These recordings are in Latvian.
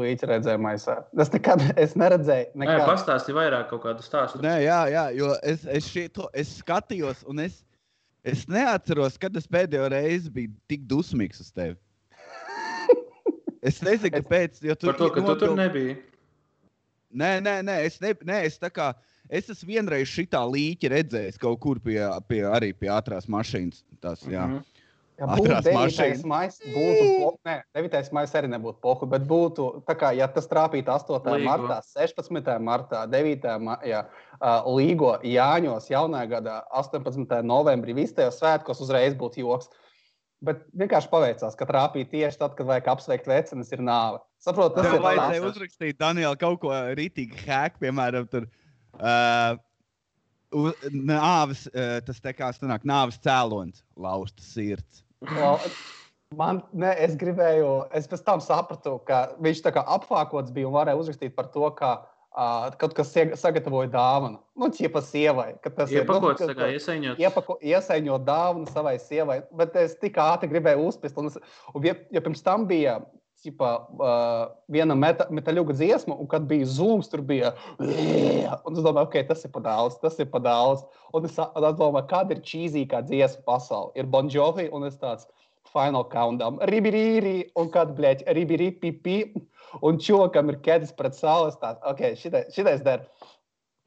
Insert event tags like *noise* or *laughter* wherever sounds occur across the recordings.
līķi redzēju maisā. Es nekad es neredzēju. Nē, Nekad. pastāstīja vairāk kaut kādu stāstu. Nē, jā, jā, jo es, es, šito, es skatījos, un es, es neatceros, kad es pēdējo reizi biju tik dusmīgs uz tevi. *laughs* Es nezinu, kāpēc. Par to, ka tu tur nebiji. Nē, nē, nē, es, ne, nē, es tā kā. Es esmu vienreiz šitā līķi redzējis kaut kur pie, pie, arī pie ātrās mašīnas. Tas, jā. Mhm. Ja būtu 9. mašīnu. maija, būtu. po- Nē, 9. maija arī nebūtu pohu, bet būtu kā, ja tas trāpītu 8. Līgo. martā, 16. martā, 9. maijā, uh, Līgo, Jāņos, jaunajā gadā, 18. novembrī, visos tajos svētkos uzreiz būtu joks. Bet vienkārši paveicās, ka trāpīja tieši tad, kad vajag apsveikt vecinas, ir nāve. Saprotu, tas Tev ir vajadzēja tāds. uzrakstīt, Daniel, kaut ko rītīgi hēk, piemēram, tur. Uh, Nāves, uh, tas tā kā sanāk, nāves cēlonis, laustas sirds. Man, ne, es gribēju, es pēc tam sapratu, ka viņš tā kā apfākots bija un varēja uzrakstīt par to, ka uh, kaut kas sagatavoja dāvanu. Nu, ķiepa sievai. tas ir, nu, Iepakots, ka- tā kā iesaņot. iepako, iesaņot dāvanu savai sievai. Bet es tik ātri gribēju uzspēst. Un, es- un ja, ja pirms tam bija ķipa, uh, viena meta, metaļuga dziesma, un kad bija zūms, tur bija. Un es domāju, ok, tas ir daudz, tas ir daudz. Un es, un es domāju, kāda ir čīzīgā dziesma pasaulē. Ir Bon Jovi un es tāds. Final countdown, ribirīri, un kad, blēķi, ribirī, pipi, un čokam ir ķēdes pret saules. Tāds, ok, šitais, šitais der.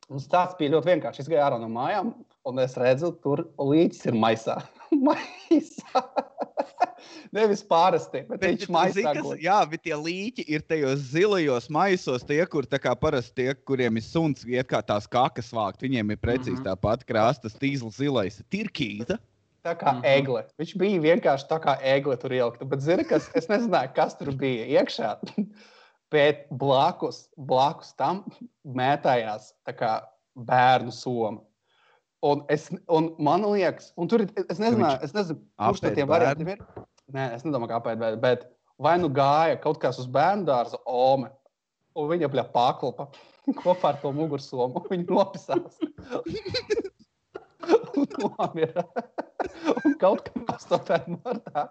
Un stāsts bija ļoti vienkāršs. Es gāju ārā no mājām, un es redzu, tur līķis ir maisā. *laughs* maisā. Nevis pārasti, bet, bet viņš maisā. kas- guļ. Jā, bet tie līķi ir tajos zilajos maisos, tie, kur kā parasti tie, kuriem ir suns, iet kā tās kakas vākt. Viņiem ir precīzi Mhm. tā pati krāsa, tas tīzls zilais. Tirkīta. Tā kā Mhm. egle. Viņš bija vienkārši tā kā egle tur ielikt. Bet, zini, kas, es nezināju, kas tur bija iekšā. *laughs* Bet blakus, blakus tam mētājās bērnu soma. Un, es, un man liekas, un tur es nezinu, es nezinu kurš no tiem variantiem ir. Nē, es nedomāju, kāpēc, bet, bet vai nu gāja kaut kas uz bērnu dārza, ome, un viņa bļa paklapa *laughs* kopā ar to mugursomu, viņa nopisās. *laughs* un nomira. un kaut kā 8. martā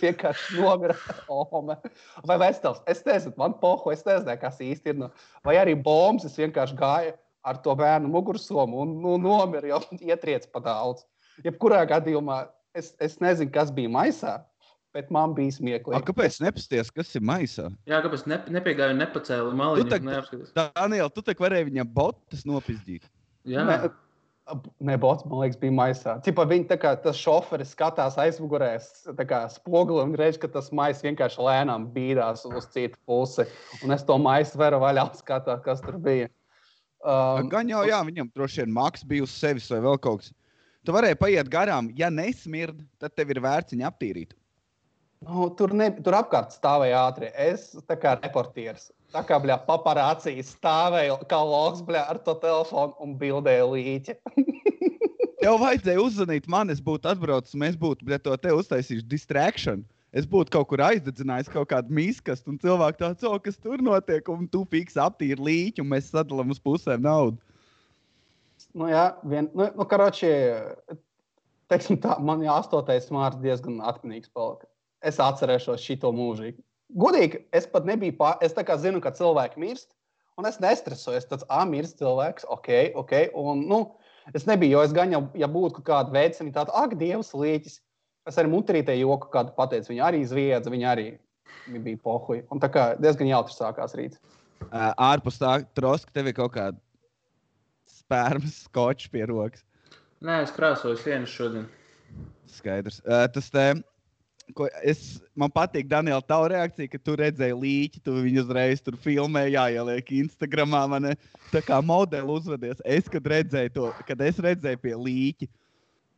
vienkārši nomira Ome. Vai Vestels? Es nezinu, man poho, es nezinu, kas īsti ir. Nu, vai arī bombas, es vienkārši gāju ar to bērnu mugursomu un nu, nomira, jo ietriec pa daudz. Jebkurā gadījumā es, es nezinu, kas bija maisā, bet man bija smieklīgi. kāpēc nepasties, kas ir maisā? Jā, kāpēc ne, nepiegāju un nepacēlu maliņu? tak- neapskatījos? Daniel, tu tā varēji viņam botas nopizdīt. Jā, Ne, ne bots, man liekas, bija maisā. Cipa, viņi tā kā tas šoferis skatās aizmugurē, s- tā kā spoguli un redz, ka tas maisa vienkārši lēnām bīdās uz citu pusi. Un es to maisu varu vaļā un skatos, kas tur bija. Um, Gan jau, jā, viņam droši vien maks bija uz sevis vai vēl kaut kas. Tu varēji paiet garām, ja nesmird, tad tev ir vērts viņu aptīrīt. Nu, tur, ne, tur apkārt stāvēja ātri. Es tā kā reportieris. Tā kā bļā, paparācijas stāvēja kā loks bļā, ar to telefonu un bildēja līķi. *laughs* Tev vajadzēja uzzvanīt man, es būtu atbraucis, mēs būtu bļā, to te uztaisījuši distraction. Es būtu kaut kur aizdedzinājis kaut kādu mīskastu, un cilvēks tāds, oh, kas tur notiek, un tu fiks aptīri līķi, un mēs sadalām uz pusēm naudu. Nu, jā, vien, nu, nu karoči, teiksim tā, man jau 8. mārciņa diezgan atminīgs palika. Es atcerēšos šo mūžīgi. Godīgi, es pat nebiju pār, es tā kā zinu, ka cilvēki mirst, un es nestresoju. Es tāds, ah, mirst cilvēks, ok, ok. Un, nu, es nebiju, jo es gan jau, ja būtu kāda veicina, tāda, ak, dievs, līķis. Es arī mutrītē joku kādu pateicu, viņa arī zviedza, viņa arī bija pohuļi. Un tā kā diezgan jautri sākās rīts. Uh, ārpus tā, troska, tev ir kaut kāda spērmas skočs pie rokas. Nē, es krāsoju sienas šodien. Skaidrs. Uh, tas te, ko es, man patīk, Daniela, tā reakcija, ka tu redzēji līķi, tu viņu uzreiz tur filmē, jāieliek Instagramā. Man tā kā modeli uzvedies. Es, kad redzēju to, kad es redzēju pie līķa,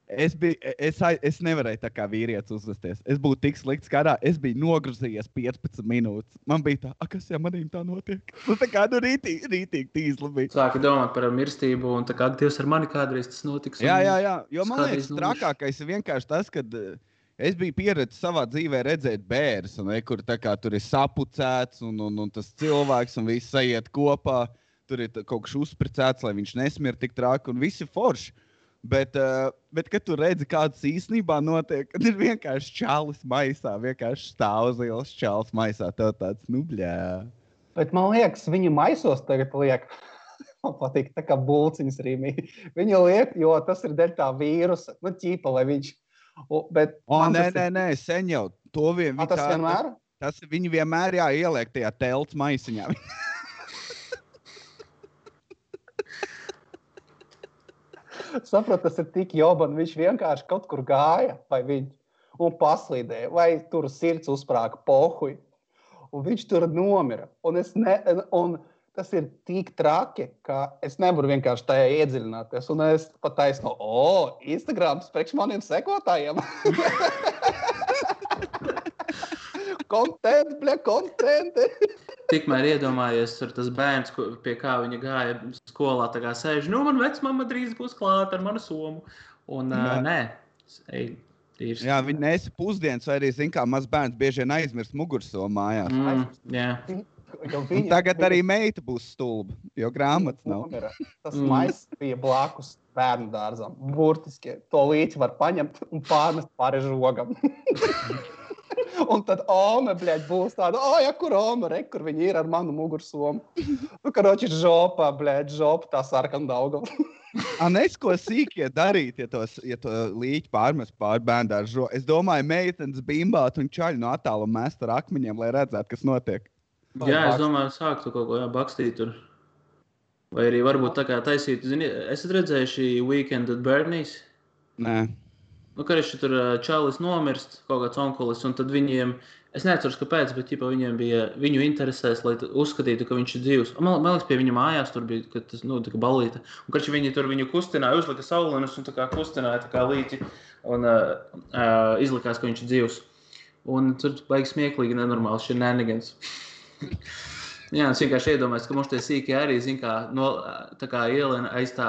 es, biju, es, ai- es nevarēju tā kā vīrietis uzvesties. Es būtu tik slikts karā, es biju nogrūzījies 15 minūtes. Man bija tā, "A, kas jau manīm tā notiek. *laughs* Nu, tā kā nu rītīgi, rītīgi tīzli bija. Sāku domāt par mirstību, un tā kā Dievs ar mani kādreiz tas notiks. Jā, jā, jā. Jo man liekas, trakākais ir vienkārši tas, ka es biju pieredzējis savā dzīvē redzēt bērnu, un, ne, kur kā tur ir sapucēts, un, un, un tas cilvēks, un viss aiziet kopā. Tur ir kaut kas uzsprāstīts, lai viņš nesmirst tik traki, un viss ir forši. Bet, uh, bet kad tu redzi, kādas īstenībā notiek, tad ir vienkārši čālis maisā, vienkārši stāv zils čālis maisā. Tev tāds, nu, bļā. Bet man liekas, viņi maisos tagad liek. *laughs* Man patīk, tā kā būciņas rīmī. Viņa liek, jo tas ir dēļ tā vīrusa. Nu, ķīpa, lai viņš. O, bet O, nē, tas nē, nē, sen jau to vien, Ā, tas vienmēr? Tas viņi vienmēr jā, ieliek tajā telts maisiņā. *laughs* saprotu, tas ir tik jobani. Viņš vienkārši kaut kur gāja, viņš un paslīdēja, vai tur sirds uzsprāga pohuļ. Un viņš tur nomira. Un ne, un tas ir tik traki, ka es nevaru vienkārši tajā iedziļināties. Un es pat taisnu, o, Instagram priekš maniem sekotājiem. *laughs* Kontent, bļa, kontent. *laughs* Tikmēr iedomājies, tur tas bērns, pie kā viņa gāja skolā, tā kā sēž. Nu, man vecmāma drīz būs klāta ar manu somu. Un uh, nē, ej, tīrs. jā, viņi nesa pusdienas, vai arī, zin, kā mazs bērns bieži vien aizmirst mugursomu mājās. Mm, Un viņa- tagad viņa- arī meita būs stulba, jo grāmatas nav. Tas Mm. maisis bija blakus bērnu dārzam. Burtiski to līdzi var paņemt un pārnest pāri žogam. *laughs* *laughs* un tad Ome bļaļ, būs tāda, oh, ja kur Ome, re, kur viņi ir ar manu mugursomu. *laughs* Nu, karoči, žopā, bļaļ, žopā, tā sarkana dauga. *laughs* Anes, ko sīkie darīt, ja, tos, ja to līķi pārmest pāri bērnu dārzu? Es domāju, meitenes bimbāt un čaļi no attāluma mest ar akmeņiem, lai redzētu, kas notiek. Vai jā, es domāju, sāktu kaut ko jā, bakstīt tur. Vai arī varbūt tā kā taisīt, zini, esat redzējuši Weekend at Bernie's? Nē, Nu, ka viņš tur čalis nomirst, kaut kāds onkulis, un tad viņiem, es neatceros, kāpēc, bet ķipa, viņiem bija viņu interesēs, lai tu uzskatītu, ka viņš ir dzīvs. Un Man, man liekas, pie viņa mājās tur bija tas, nu, tā kā balīta. Un kad viņi tur viņu kustināja, uzlika saulinus un tā kā kustināja tā kā līķi un uh, uh, izlikās, ka viņš ir dzīvs. Un tur baigs smieklīgi, nenormāli šī nenigans. *laughs* Jā, es vienkārši iedomājos, ka mums tie sīki arī, kā, no, kā ielien aiz, tā,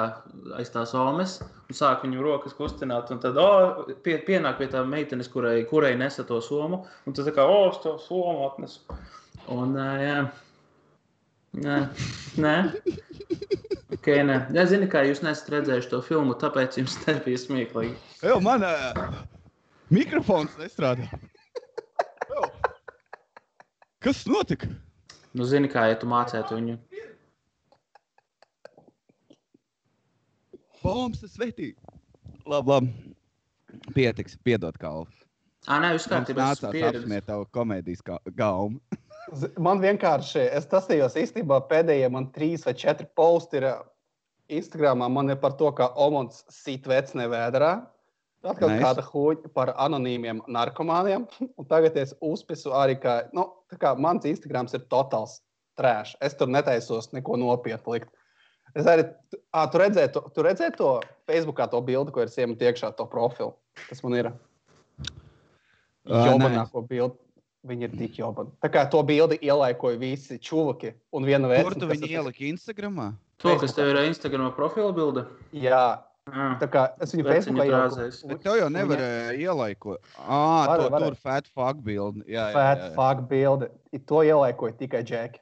aiz tās omes un sāk viņu rokas kustināt. Tad oh, pie, pienāk pie tā meitenes, kurai, kurai nesa to somu. Un tad tā kā, oh, es to somu atnesu. Un, jā. Nē, nē. Okay, nē. Es zinu, kā jūs nesat redzējuši to filmu, tāpēc jums tas bija smieklīgi. jau man uh, mikrofons nestrādā. Kas notika? Nu, zini, kā ja tu mācētu viņu. Bombs, tas svetīgi. Labi, labi. Pietiks, piedod kalvu. Ā, nē, jūs skatījāties, nācās apsmiet tavu komēdijas gaumu. *laughs* Z- Man vienkārši, es tas tajos īstenībā pēdējie man trīs vai četri posti ir Instagramā. Man ir par to, ka Omons sit vecnē vēdā. Tad kaut Nice. kāda huņa par anonīmiem narkomāniem. *laughs* Un tagad es uzspisu arī, ka nu, mans Instagrams ir totāls trēš. Es tur netaisos neko nopietnu likt. Es arī, à, tu redzēji to, tu redzēji to Facebookā, to bildi, ko ir siemat iekšā, to profilu. Tas man ir. Jobanāko bildi. Viņi ir tik jobani. Tā kā to bildi ielaikoja visi čūvaki un viena Kur vērtība. tu viņu ieliki Instagramā? To, kas tev ir Instagram profila bilde. Jā, tā kā es viņu Facebookā krāzēs. Bet tev jau nevarēja ielaikot. Ah, Varēja, to varēja. tur fat fuck bildi. Jā, jā, Fat jā, jā. fuck bildi. I To ielaikoja tikai džeki.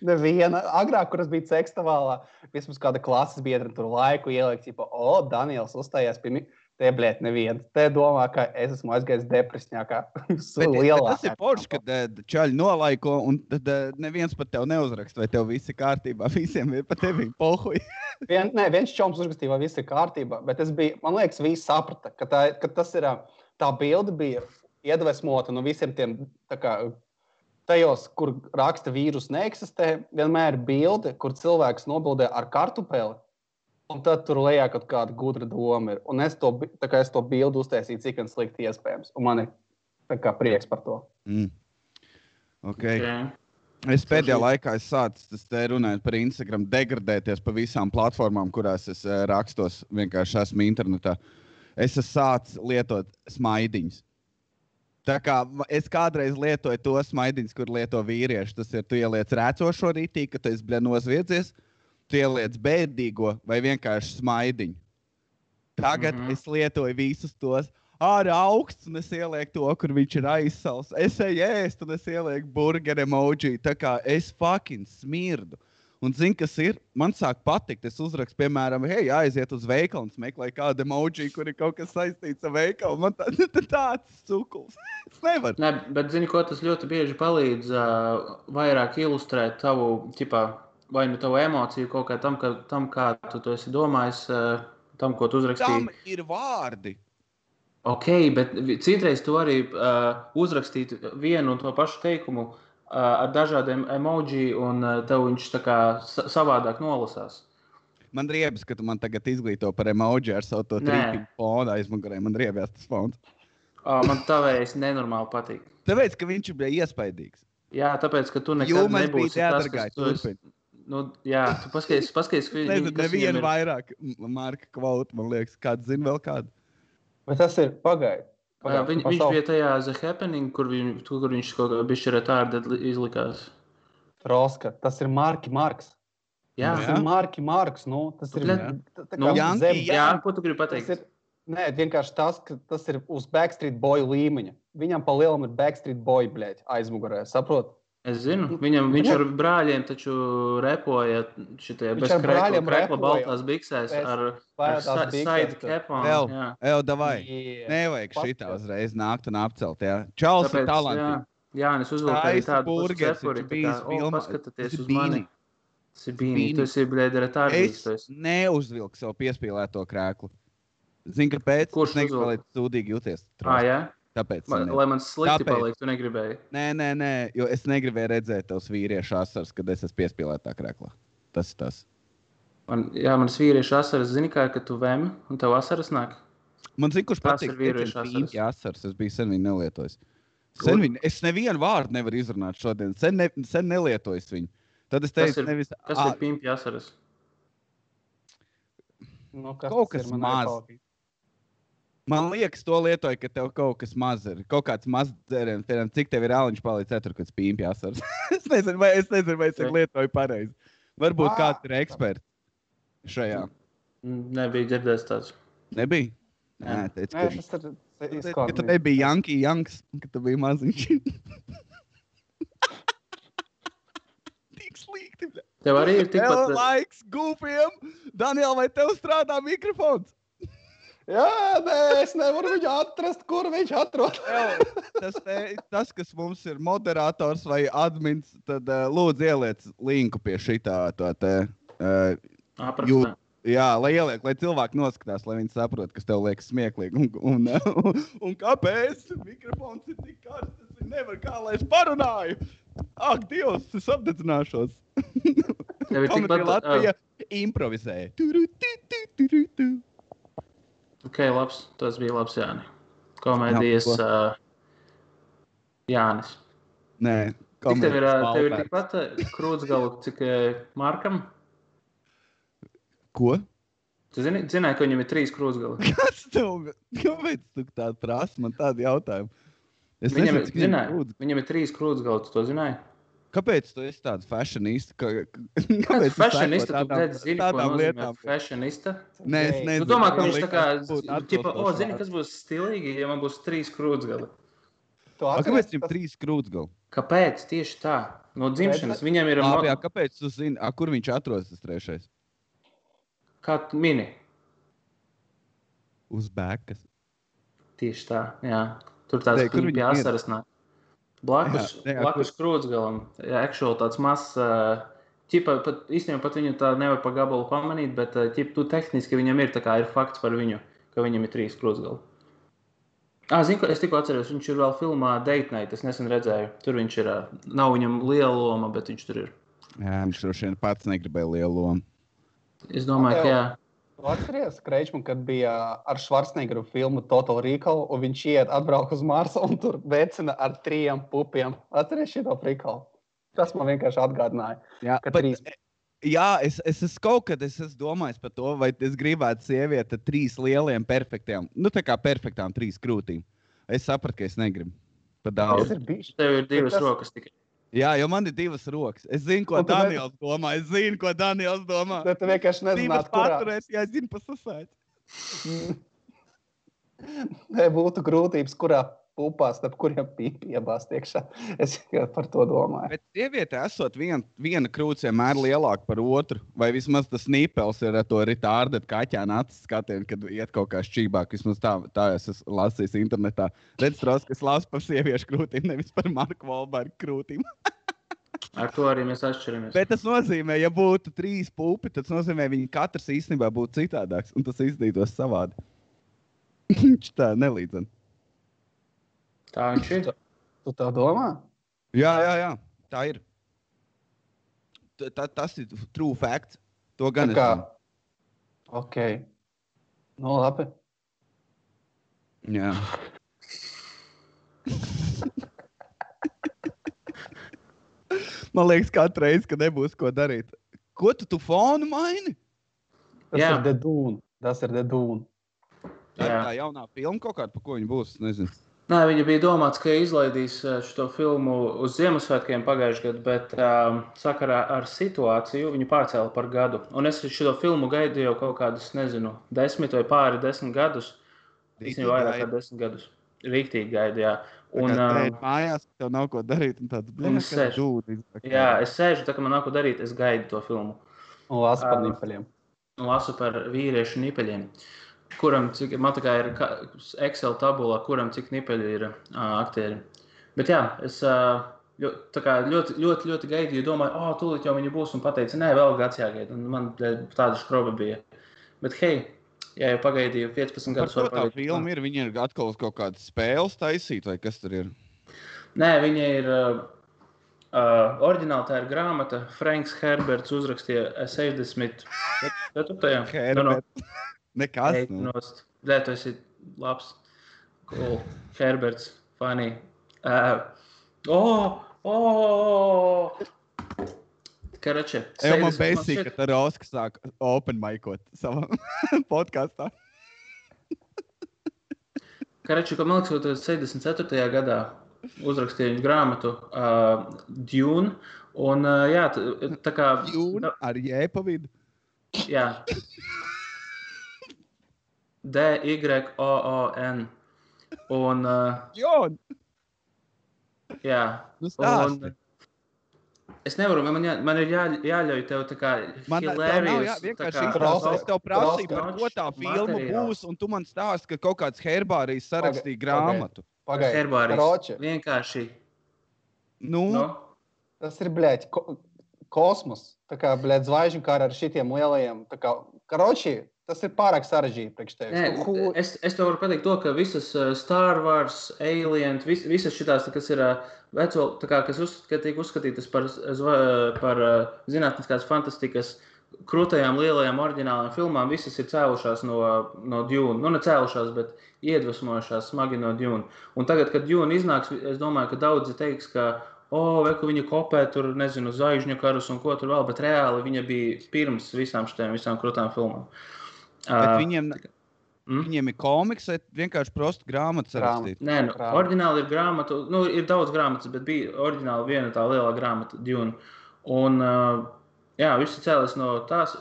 Neviena. Agrāk, kur es biju cekstāvālā, vismaz kāda klases biedra tur laiku ielika, tipo, o, Daniels uzstājās pie Te blēt, neviens. Te domā, ka es esmu aizgājis depresijā, *laughs* tas ir forši, kad eh, čaļi nolaiko, un tad neviens pat tev neuzraksta, vai tev viss ir kārtībā. *laughs* Visiem ir pat tevi pohuļi. *laughs* Vien, nē, viens čoms uzrakstīja, vai viss ir kārtībā. Bet es biju, man liekas, visi saprata, ka, tā, ka tas ir. Tā bilde bija iedvesmota no visiem tiem kā, tajos, kur raksta vīrusu neeksistē. Vienmēr ir bilde, kur cilvēks nobildē ar kartupeli. Un tad tur lejā kaut kāda gudra doma. Ir. Un es to, es to bildi uztaisīju, cik vien slikti iespējams. Un man ir prieks par to. Mm. Okay. Okay. Es pēdējā laikā sācis tas te runājot par Instagram, degradēties pa visām platformām, kurās es eh, rakstos. Vienkārši esmu internetā. Es esmu sācis lietot smaidiņus. Tā kā es kādreiz lietoju to smaidiņus, kur lieto vīrieši. Tas ir, tu ieliec rēcošo rītī, ka tu esi nozviedzies, tu ieliec bēdīgo vai vienkārši smaidiņu. Tagad mm. -hmm. es lietoju visus tos. Ārā augsts, un es ielieku to, kur viņš ir aizsals. Es eju ēst, un es ielieku burgeru emoji. Tā kā es fucking smirdu. Un zini, kas ir? Man sāk patikt. Es uzrakstu, piemēram, hei, aiziet uz veikalu un meklēju kādu emoji, kur ir kaut kas saistīts ar veikalu. Man tā, *laughs* tā, tāds cukurs. es nevaru. Ne, bet zini, ko tas ļoti bieži palīdz uh, vairāk ilustrēt tavu, ķipā, vai nu tavu emociju kaut kā tam, ka, tam kā tu to esi domājis, uh, tam, ko tu uzrakstīji. Tam ir vārdi. Ok, bet citreiz tu arī uh, uzrakstīt vienu un to pašu teikumu uh, ar dažādiem emoji, un uh, tev viņš tā kā sa savādāk nolasās. Man riebas, ka tu man tagad izglīto par emoji ar savu trīsdesmit fonu aizmugurē. Man riebjas tas fons. Uh, man tavējais nenormāli patīk. Tāpēc, ka viņš bija iespaidīgs. Jā, tāpēc, ka tu nekad nebūsi tas, kas tu esi. Nu, jā, tu paskaties, paskaties, kas viņam nevienu ir. vairāk m- marka kvotu, man liekas. Kāds zina vēl kādu? Bet tas ir pagaidi. Uh, viņ, viņš bija tajā The Happening, kur, viņ, tu- kur viņš kaut kā bija retarded izlikās. Roska. Tas ir Marki Marks. Jā, Tas Jā. ir Marki Marks. Nu, tas ir tā- tā nu, Janki, zem- jā, ko tu gribi Tas pateikt? ir, nē, vienkārši tas, ka tas ir uz Backstreet Boy līmeņa. Viņam pa lielam ir Backstreet Boy blēķi aizmugurē. Saprot? Es zinu, viņam, viņš ar brāļiem taču repoja šitie Viņš bez ar krēkla, brāļiem krēkla repoja. baltās biksēs ar, ar sa- side capām. Jā. Evo, davai. Jā. Nevajag šitā uzreiz nākt un apcelt. Jā, Čaus ir Tāpēc, jā, es Taisa tādu viņš tā kā, bijis filmā. paskatieties ir uz mani. Tas ir bīni, tu esi, blēdi, retardīgs. Es neuzvilku savu piespīlēto krēklu. Zini, kāpēc? Kurš tu sūdīgi jūties. Ah, jā? Tāpēc. Man, lai man slikti Tāpēc. paliek, tu negribēji. Nē, nē, nē, jo es negribēju redzēt tos vīriešu asaras, kad es esmu piespīlētā krēklā. Tas ir tas. Man, jā, manas vīriešu asaras zini, kā, ka tu vēmi un tev asaras nāk. Man zina, kurš patīk. ir vīriešu asaras. Asaras. Es biju sen viņu nelietojis. Sen viņu, es nevienu vārdu nevaru izrunāt šodien. Sen, ne, sen nelietoju viņu. Tad es Kas teicu, ir- nevis Kas ir pimpi asaras? Nu, Kaut tas kas ir? Man maz. Man liekas, to lietoju, ka tev kaut kas maz ir. Kaut kāds mazs dzēriens, piemēram, cik tev ir āliņš palicis ceturtajā, kad spīņķi asaras. *laughs* es nezinu, vai es, nezinu, vai es lietoju pareizi. Varbūt Ā. kāds ir eksperts šajā. Nebija dzirdēts tāds. Nebija? Nē. Teicu, Nē, tas ir. Tu teici, ka tu nebija Janki Janks, ka tu biji maziņš. *laughs* Tik slikti. Tev arī ir tikpat. laiks gūpiem. Daniel, vai tev strādā mikrofons? Jā, nē, es nevaru viņu atrast, kur viņš atrodas. *laughs* Tas, te, tas, kas mums ir moderators vai admins, tad uh, lūdzu ieliec linku pie šitā. tā Te, uh, Aprakstā. Jūt. jā, lai ieliek, lai cilvēki noskatās, lai viņi saprotu, kas tev liekas smieklīgi. Un, un, un, *laughs* un kāpēc mikrofons ir tik karsts? Es nevaru kā lai es parunāju. Ak, Dievs, es apdedzināšos. Tev ir tikpat. Latvija improvizē. Turu, tu, tu, turu, tu. Ok, labs. Tas bija labs Jānis. Komēdijas Jā, uh, Jānis. Nē, Cik tev ir, tev ir tikpat krūtsgalu, cik uh, Markam? Ko? Tu zini, zināji, ka viņam ir trīs krūtsgali. *laughs* Kas tev? Kāpēc tu tādu prasi? Man tādu jautājumu. Es Viņam, nezinu, ir- cik viņam zināji, krūts. viņam ir trīs krūtsgali, tu to zināji? Kāpēc tu esi tāds fashionista? Ka, *laughs* ka, Kāpēc fashionista, tu redz, zini, tādām lietām? fashionista? Nē, es nezinu. Tu domā, ka viņš tā kā, ķipa, o, zini, kas būs stilīgi, ja man būs trīs krūtsgali? A, Kāpēc viņam trīs krūtsgali? Kāpēc tieši tā? No dzimšanas viņam ir Labi, jā, kāpēc tu zini, a, kur viņš atrodas tas trešais? kā tu mini. Uz bēkas. Tieši tā, jā. Tur viņi ir? asaras nāk. Blakus, Jā, jā, blakus krūtsgalam. Jā, actual tāds mazs. Uh, Čipa, pat, īstenībā pat viņu tā nevar pa gabalu pamanīt, bet ķip, tu tehniski viņam ir, kā ir fakts par viņu, ka viņam ir trīs krūtsgali. Ah, zinu, es tikko atceros, viņš ir vēl filmā Date Night, es nesen redzēju. Tur viņš ir, nav viņam liela loma, bet viņš tur ir. Jā, viņš droši vien pats negribēja lielu lomu. Es domāju, ka jā. Tu Atceries, Kreičman, kad bija ar Schwarzeneggeru filmu Total Recall, un viņš iet, atbrauc uz Marsu un tur vecina ar trijiem pupiem. Atceries šo frikalu? Tas man vienkārši atgādināja, Jā, ka trīs. jā es, es esmu kaut kad es esmu domājis par to, vai es gribētu sievieti ar trīs lieliem, perfektiem, nu tā kā perfektām trīs krūtīm. Es sapratu, ka es negribu. Pa Tas daudz. ir bijis. Tev ir divas tas- rokas tikai. Jā, jo man ir divas rokas. Es zinu, ko tu ne- Daniels domā. Es zinu, ko Daniels domā. Bet tu vienkārši Divas nezinātu, kurā paturēt, ja es zinu, pasasēt. Vai *laughs* būtu grūtības, kurā pupās, ap kuriem piebāzt iekšā. *laughs* Es par to domāju. Bet sieviete esot vien, viena krūts vienmēr lielāka par otru. Vai vismaz tas nīpels ir ar to retārdu kaķēnu acis skatienu, kad iet kaut kā šķībāk. Vismaz tā, tā es esmu lasījis internetā. Redz, Tros, kas lasa par sieviešu krūtīm, nevis par Marku Volbergu krūtīm. *laughs* Ar to arī mēs atšķiramies. Bet tas nozīmē, ja būtu trīs pupi, tad tas nozīmē, ka viņi katrs īstenībā būtu citādāks. Un tas izdarītos savādi. *laughs* Viņš tā nelīdzina. Tā viņš ir. Tu tā domā? Jā, jā, jā, tā ir. T -ta, tas ir true fact. To gan Tā es kā. zinu. Ok. Nu, labi. Jā. *laughs* Man liekas, katru reizi, kad nebūs ko darīt. Ko tu, tu fonu maini? Tas Jā. ir dedūns. Tas ir dedūns. Tā ir tā jaunā filma kaut kāda, par ko viņa būs. es Nezinu. Nē, viņa bija domāts, ka izlaidīs eh, šo filmu uz Ziemassvētkiem pagājušajā gadā, bet um, sakarā ar situāciju viņu pārcēla par gadu. Un es šo filmu gaidu jau kaut kādus, nezinu, desmit vai pāri desmit gadus. Īstenībā vairāk kā desmit gadus. Rīktīgi gaidu, jā. Un, uh, um, mājās tev nav ko darīt. un Tāds, un es sēžu. jā, es sēžu, tā kā man nav ko darīt, es gaidu to filmu. Un lasa par Ā. nipaļiem. Un lasu par vīriešu nipeļiem. Kuram cik, man tā kā ir Excel tabula, kuram cik nipeļi ir aktieri. Bet jā, es ļo, tā kā ļoti, ļoti, ļoti gaidīju, domāju, oh, tūlīt jau viņi būs un pateica, nē, vēl gads jāgaida. Un man tāda skroba bija. Bet hei, ja jau pagaidīju 15 Par gadus, varu tā filma ir? Viņi ir atkal kaut kādas spēles taisīt, vai kas tur ir? Nē, viņa ir. Uh, oriģināli tā ir grāmata. Franks Herberts uzrakstīja 60. gadsimtā. Herbert. Nekas. Nē, tu esi labs. Cool. Herberts, funny. Uh, oh, oh! Karače. Jau man 60 man bēsīja, ka tā Roska sāk open micot savā *laughs* podkāstā. Karače, ka man liekas, ka tas 64. gadā uzrakstīja viņa grāmatu uh, Dune. Un, uh, jā, tā, tā kā. Jūna ar jēpa vidu. Jā. *laughs* D-Y-O-O-N. Un, uh, jā. nu Un, es nevaru, man, jā, man ir jā, jāļauj tev tā kā Man jā, hilarious, tā vienkārši interesanti. Es tev prasīju, par ko tā filma materiāls. būs, un tu man stāsti, ka kaut kāds herbārijs sarakstīja Paga- grāmatu. Pagaidiet, Herbārijs. Roči. Vienkārši. Nu, Nu, Tas ir, blēķi, ko, kosmos. Tā kā, blēķi, zvaigžņu kā ar šitiem lielajiem. Tā kā, karoči, tas ir pārāk sarežģīti priekš tevis. nē, Hu- es, es tev varu pateikt to, ka visas uh, Star Wars, Alien, vis, visas šitās, kas ir uh, veco, kā, kas uz, ka tiek uzskatītas par, par uh, zinātniskās fantastikas krūtajām, lielajām, oriģinālajām filmām, visas ir cēlušās no, no Dune. Nu, ne cēlušās, bet iedvesmojušās smagi no Dune. Un tagad, kad Dune iznāks, es domāju, ka daudzi teiks, ka, oh, vai ka viņa kopē tur, nezinu, zvaigžņu karus un ko tur vēl, bet reāli viņa bija pirms visām šīm krūtām filmām. Bet Uh, viņiem, mm? viņiem ir komiks, vai vienkārši prosta grāmata sarakstīta. Nē, nu, Grāmata. oriģināli ir grāmata, nu, ir daudz grāmatas, bet bija oriģināli viena tā liela grāmata, Dune. Un, uh, jā, visi cēlās no tās.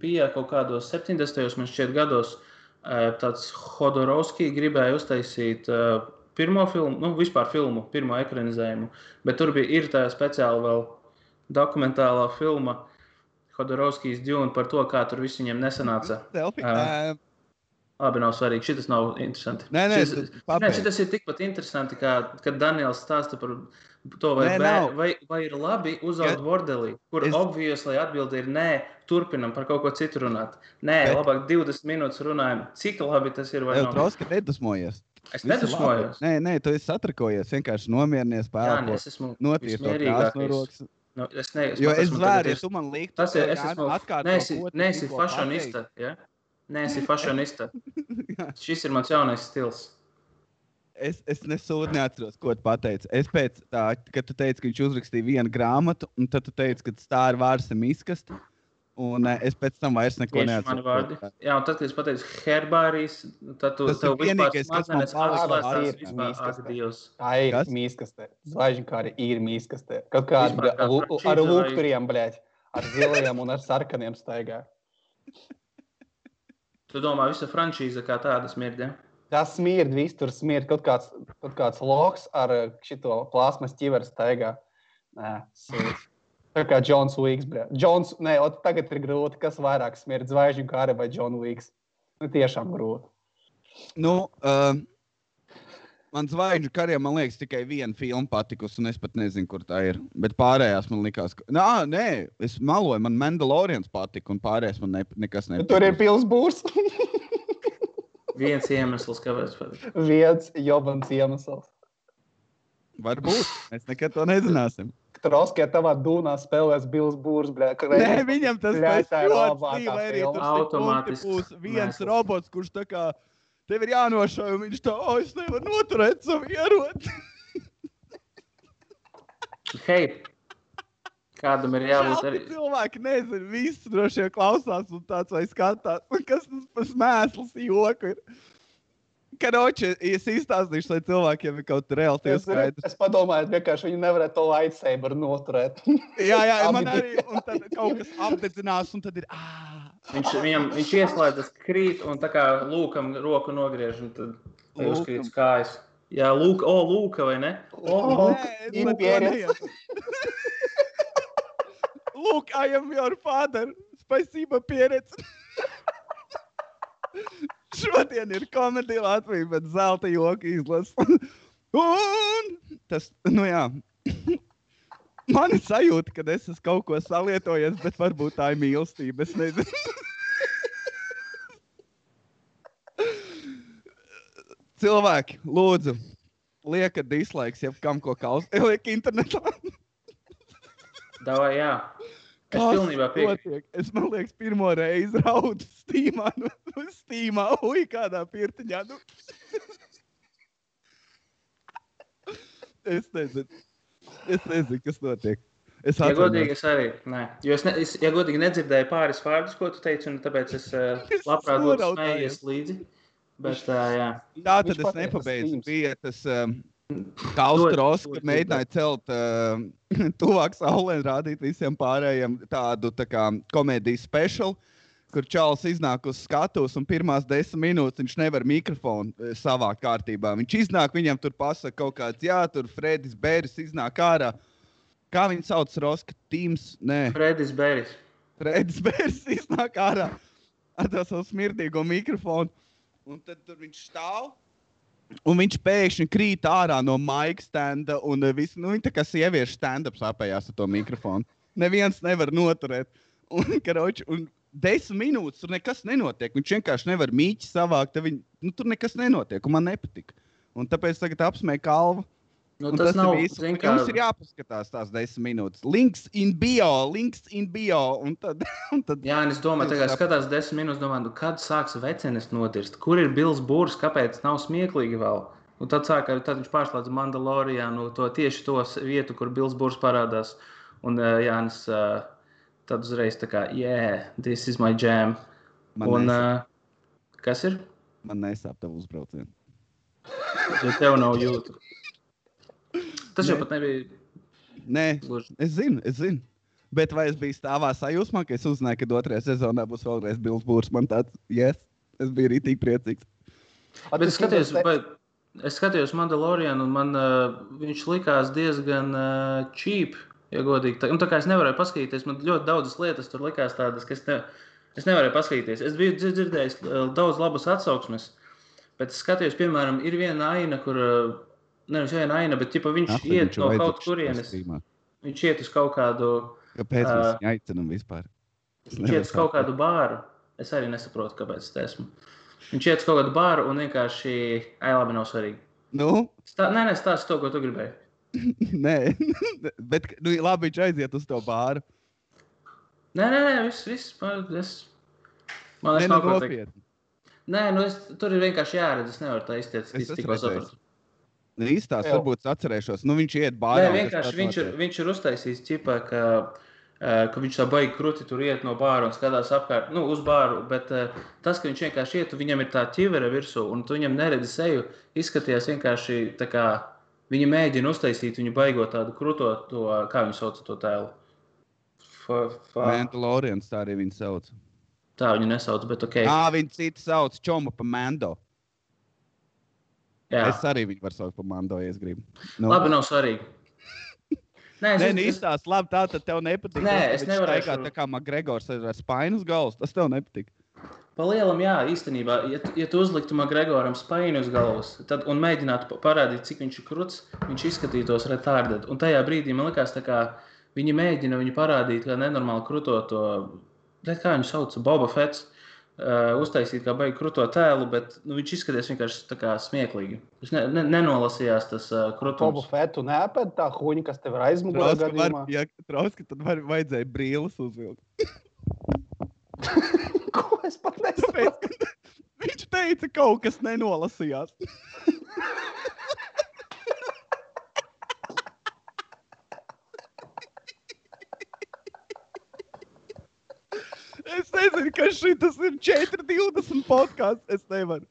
Bija kaut kādos 70. man šķiet, gados uh, tāds Hodorovskis gribēja uztaisīt uh, pirmo filmu, nu, vispār filmu, pirmo ekranizējumu. Bet tur bija ir tā speciāla vēl dokumentālā filma. Hodorovskis Dune par to, kā tur viss viņiem nesanāca. Selfie. Ā. Ē, Labi, nav svarīgi. Šis nav interesanti. Nē, nē, Šis- Nē, tas ir tikpat interesanti, kā kad Daniels stāsta par to, vai, Nē, nav. vai, vai ir labi uzaugt bordelī, kur es- obviously atbilde ir nē, turpinam par kaut ko citu runāt. Nē, Bet- labāk 20 minūtes runājam. Cik labi tas ir? Tev nav? troska nedusmojies. Es nedusmojos. Nē, nē, tu esi satrakojies. Vienkārši nomierinies, Jā, nē, pēlējies. es esmu krāsu no rokas. Nu, es ne, Jo tas es zvēru, ja tu man liktu, Tas ir. Es esmu. atkārto, Neesi, ko tu neesi tikko fashionista. Ja? Neesi fashionista. *laughs* Šis ir mans jaunais stils. Es, es nesūdu, neatceros, ko tu pateici. Es pēc tā, kad tu teici, ka viņš uzrakstīja vienu grāmatu, un tad tu teici, ka tā ir vārds izkast. Un eh, es pēc tam vairs neko neatceros. Jā, un tad, kad es pateicu herbārijas, tad tu Tas ir tev vispār smadzenes ir vispār. mīskastē. Ak, Dievs. Tā ir Kas? mīkstastē. Zvaigžņu kā arī ir mīkstastē. Kaut kā ar lūkturiem, blēķi. Ar zilajiem un ar sarkaniem staigā. Tu domā, visa frančīze kā tāda smirdē? Tas smird, viss tur smird. Kaut kāds, kaut kāds loks ar eh, šito plasmas ķiveru staigā. Nē, sūds. Tā kā Džons Uīks. Džons, nē, ot, tagad ir grūti, kas vairāk smird zvaigžņu kāra vai Džons Uīks. Nu, tiešām grūti. Nu, uh, man zvaigžņu kariem, man liekas, tikai viena filma patikusi, un es pat nezinu, kur tā ir. Bet pārējās man likās, ka. Nā, nē, es maloju, man Mandalorians patika, un pārējās man ne, nekas nepatika. tur ir pilsbūrs. *laughs* Viens iemesls, kāpēc. patīk. Viens jobans iemesls. Varbūt. Mēs nekad to nezināsim. Troskē tavā dūnā spēlēs Bills Būrs. Nē, viņam tas Bļā, ir ļoti arī. Tur sekundi Automātisks būs viens mēsls. robots, kurš tā kā tev ir jānošauj, un viņš tā, o, es nevaru noturēt savu ieroci. *laughs* Hei, kādam ir jābūt arī. Cilvēki nezina, visi droši vien klausās un tāds vai skatās, un *laughs* kas tas par smēsls joku ir. Karoči, es izstāstīšu, lai cilvēkiem ir kaut kas reāls Es, skaidrs. es padomāju, vienkārši viņi nevarētu to lightsaber noturēt. *laughs* Jā, jā, man arī tad kaut kas apdedzinās, un tad ir. ā, Viņš, viņam, viņš ieslēdzas krīt un tā kā lūkam roku nogriež un tad uzkrīt kājas. Jā, lūk, o, lūka vai ne? Oh, *laughs* pieredze. neietu. *laughs* Look, I am your father. Spēcība pieredze. Šodien ir komēdija Latvija, bet zelta joki izlasa. Un tas, nu jā. Man ir sajūta, ka es esmu kaut ko salietojies, bet varbūt tā ir mīlestība. Es nezinu. Cilvēki, lūdzu, liekat dislaiks, ja kam ko kaus, liek internetā. Davai, jā. Es pilnībā piekrītu. Es man liekas, pirmo reizi raudu stīmā, nu, nu stīmā, ui, kādā pirtiņā. Nu. es nezinu. Es nezinu, kas notiek. Es Ja godīgi, es arī. Nē. Jo es, ne, es ja godīgi nedzirdēju pāris vārdus, ko tu teici, un tāpēc es uh, *laughs* Es labprāt būtu smējies līdzi. Bet, uh, jā. Tā Viņš tad es nepabeidzu. Bija tas um, Kaustros, Kad dod, mēģināja celt uh, *laughs* tuvāk saulē un rādīt visiem pārējiem tādu tā kā komēdijas speciālu. Kur Čāls iznāk uz skatuves, un pirmās desmit minūtes viņš nevar mikrofonu eh, savā kārtībā. Viņš iznāk, viņam tur pasaka kaut kāds, jā, tur Fredis Bēris iznāk ārā. Kā viņu sauc, Roska Tīms? Nē, Fredis Beris. Fredis *laughs* Bērs iznāk ārā ar to savu smirdīgo mikrofonu. Un tad tur viņš stāv. Un viņš pēkšņi krīt ārā no maika stenda. Un eh, visi, nu, viņi tā kā sieviešu stand-ups apējās ar to mikrofonu. Neviens nevar noturēt. Un, karoči, un desmit minūtes tur nekas nenotiek. Viņš vienkārši nevar mīķi savākt. Viņ, nu, tur nekas nenotiek. Un man nepatika. Un tāpēc tagad apsmēju kalvu. Nu, tas, tas nav kā- Jums ir jāpaskatās tās desmit minūtes. Links in bio, links in bio. Un tad, *laughs* un tad Jā, un es domāju, ka skatās desmit minūtes, domāju, nu, kad sāks vecenis nodirst. Kur ir Bills Būrs, kāpēc nav smieklīgi vēl? Un tad, sāk, tad viņš pārslēdz Mandalorianu, to tieši to vietu, kur Bills Būrs parādās. Un uh, Jānis uh, tad uzreiz tā kā, yeah, this is my jam. man, un nesāp, uh, kas ir? man nesāp tavu uzbraucienu. *laughs* Jo tev nav jūtu. Tas jau Nē. pat nebija Nē, gluži. es zinu, es zinu. Bet vai es biju stāvā sajūsmā, ka es uzzināju, ka otrajā sezonā būs vēlreiz Bills Būrs? Man tāds, yes, es biju rītīgi priecīgs. Bet es skatījos, vai, es skatījos Mandalorianu, un man uh, viņš likās diezgan uh, cheap, ja godīgi. Tā, un tā kā es nevarēju paskatīties, man ļoti daudzas lietas tur likās tādas, ka es, ne, es nevarēju paskatīties. Es biju dzir- dzirdējis uh, daudz labas atsauksmes, bet es skatījos, piemēram, ir viena aina, kur, uh, nevis viena aina, bet tipa, viņš Nafta, iet no kaut kurienes. Viņš iet uz kaut kādu, Kāpēc mēs Ā. viņu aicinām vispār? Es viņš iet uz kaut kādu bāru. Es arī nesaprotu, kāpēc tas esmu. Viņš iet uz kaut kādu bāru un vienkārši, ai, labi, nav svarīgi. Nu, Stā, nē, nē, stāsti to, ko tu gribēji. *laughs* nē, *laughs* bet nu, labi, viņš aiziet uz to bāru. Nē, nē, nē viss, viss. Man, es, man Nē, liekas, nu, nav nopietni. Nē, nu es, tur ir vienkārši jāredz. Es nevaru tā izteikt, Es es esmu tikko redzējis. sapratu. Nu, Īstās, Jā. varbūt es atcerēšos. Nu, viņš iet bārā. Nē, vienkārši viņš ir, viņš ir uztaisījis ķipā, ka, eh, ka viņš tā baigi krūti tur iet no bāra un skatās apkārt, nu, uz bāru. Bet eh, tas, ka viņš vienkārši iet, viņam ir tā ķivere virsū, un tu viņam neredzi seju, izskatījās vienkārši tā kā viņi mēģina uztaisīt viņu baigo tādu krūto, to, kā viņi sauc to tēlu. Mandalorians, tā arī viņu sauc. tā viņu nesauc, bet ok. Jā, viņi citu sauc Čomu pa Mando. Jā, Es arī viņu varu saukt par Mando, ja es gribu. Nu, labi, nav svarīgi. Nē, es, Nē, es, nu es, izstāst, labi, tā tad tev nepatīk. Nē, ka es viņš nevarēšu- staigā Tā kā Makgregors ar spainu uz galvas, tas tev nepatīk. Pa lielam, jā, īstenībā, ja, ja tu uzliktu Makgregoram spaini uz galvas tad, un mēģinātu pa- parādīt, cik viņš ir krūts, viņš izskatītos retardēt. Un tajā brīdī man liekas, tā kā viņi mēģina viņu parādīt kā nenormāli krūto to, kā viņu sauc, Boba Fets. Uh, uztaisīt kā baigi krūto tēlu, bet nu, viņš izskatījās vienkārši smieklīgi. Viņš ne, ne, nenolasījās tas uh, Bobu krūtums. Fetu neapēd tā huņa, kas tev ir aizmugurē ja, trauska, tad var, vajadzēja brīlis uzvilkt. *laughs* Ko es pat *laughs* nesaprotu? Viņš teica, ka kaut kas nenolasījās. *laughs* Es nezinu, kas šis ir 4,20 podkāsts. Es nevaru.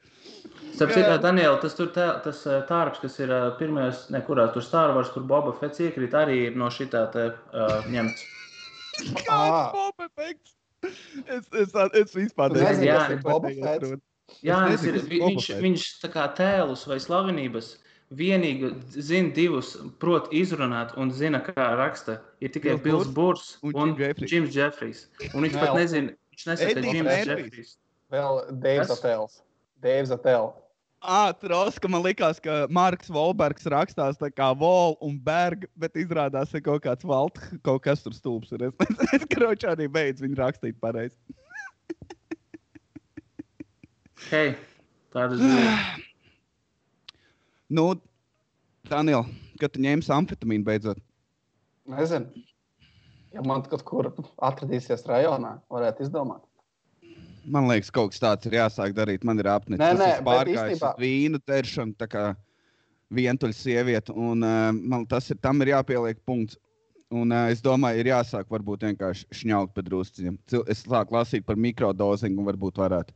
Starp citu, Daniela, tas, tur tā, tas uh, tārps, kas ir uh, pirmais, ne kurā tur Star Wars, kur Boba Fets iekrīt, arī ir no šitā te uh, ņemts. *laughs* Kāds Boba Fetts? Es, es, es vispār Tu nezini, Jā, kas ir Boba Fetts? Jā, Es nezinu, ir viņš, viņš tā kā tēlus vai slavenības vienīgi zina divus, prot izrunāt un zina, kā raksta. Ir tikai Bills Burs un. Jims Jeffries. Un viņš pat nezina, viņš Jims Murphys. Jeffries. Vēl Deivs? Atēls. Deivs Atēls. Ah, Troska, man liekas, ka Marks Volbergs rakstās tā kā Vol un Berg, bet izrādās, ka kaut kāds valts, kaut kas tur stulbs ir. Es nezinu, *laughs* es kročā arī beidzu viņu rakstīt pareizi. Hei, tāda dzīve. *sighs* Nu, Daniel, kad tu ņemsi amfetamīnu beidzot? Nezinu. Ja man kaut kur atradīsies rajonā, varētu izdomāt. Man liekas, kaut kas tāds ir jāsāk darīt. Man ir apnicis. Nē, nē, pārgājis īstenībā- uz vīnu dzeršanu, tā kā vientuļa sieviete. Un, uh, man tas ir, tam ir jāpieliek punkts. Un, uh, es domāju, ir jāsāk varbūt vienkārši šņaukt pa drusciņiem. Cil- Es sāku lasīt par mikrodozingu un varbūt varētu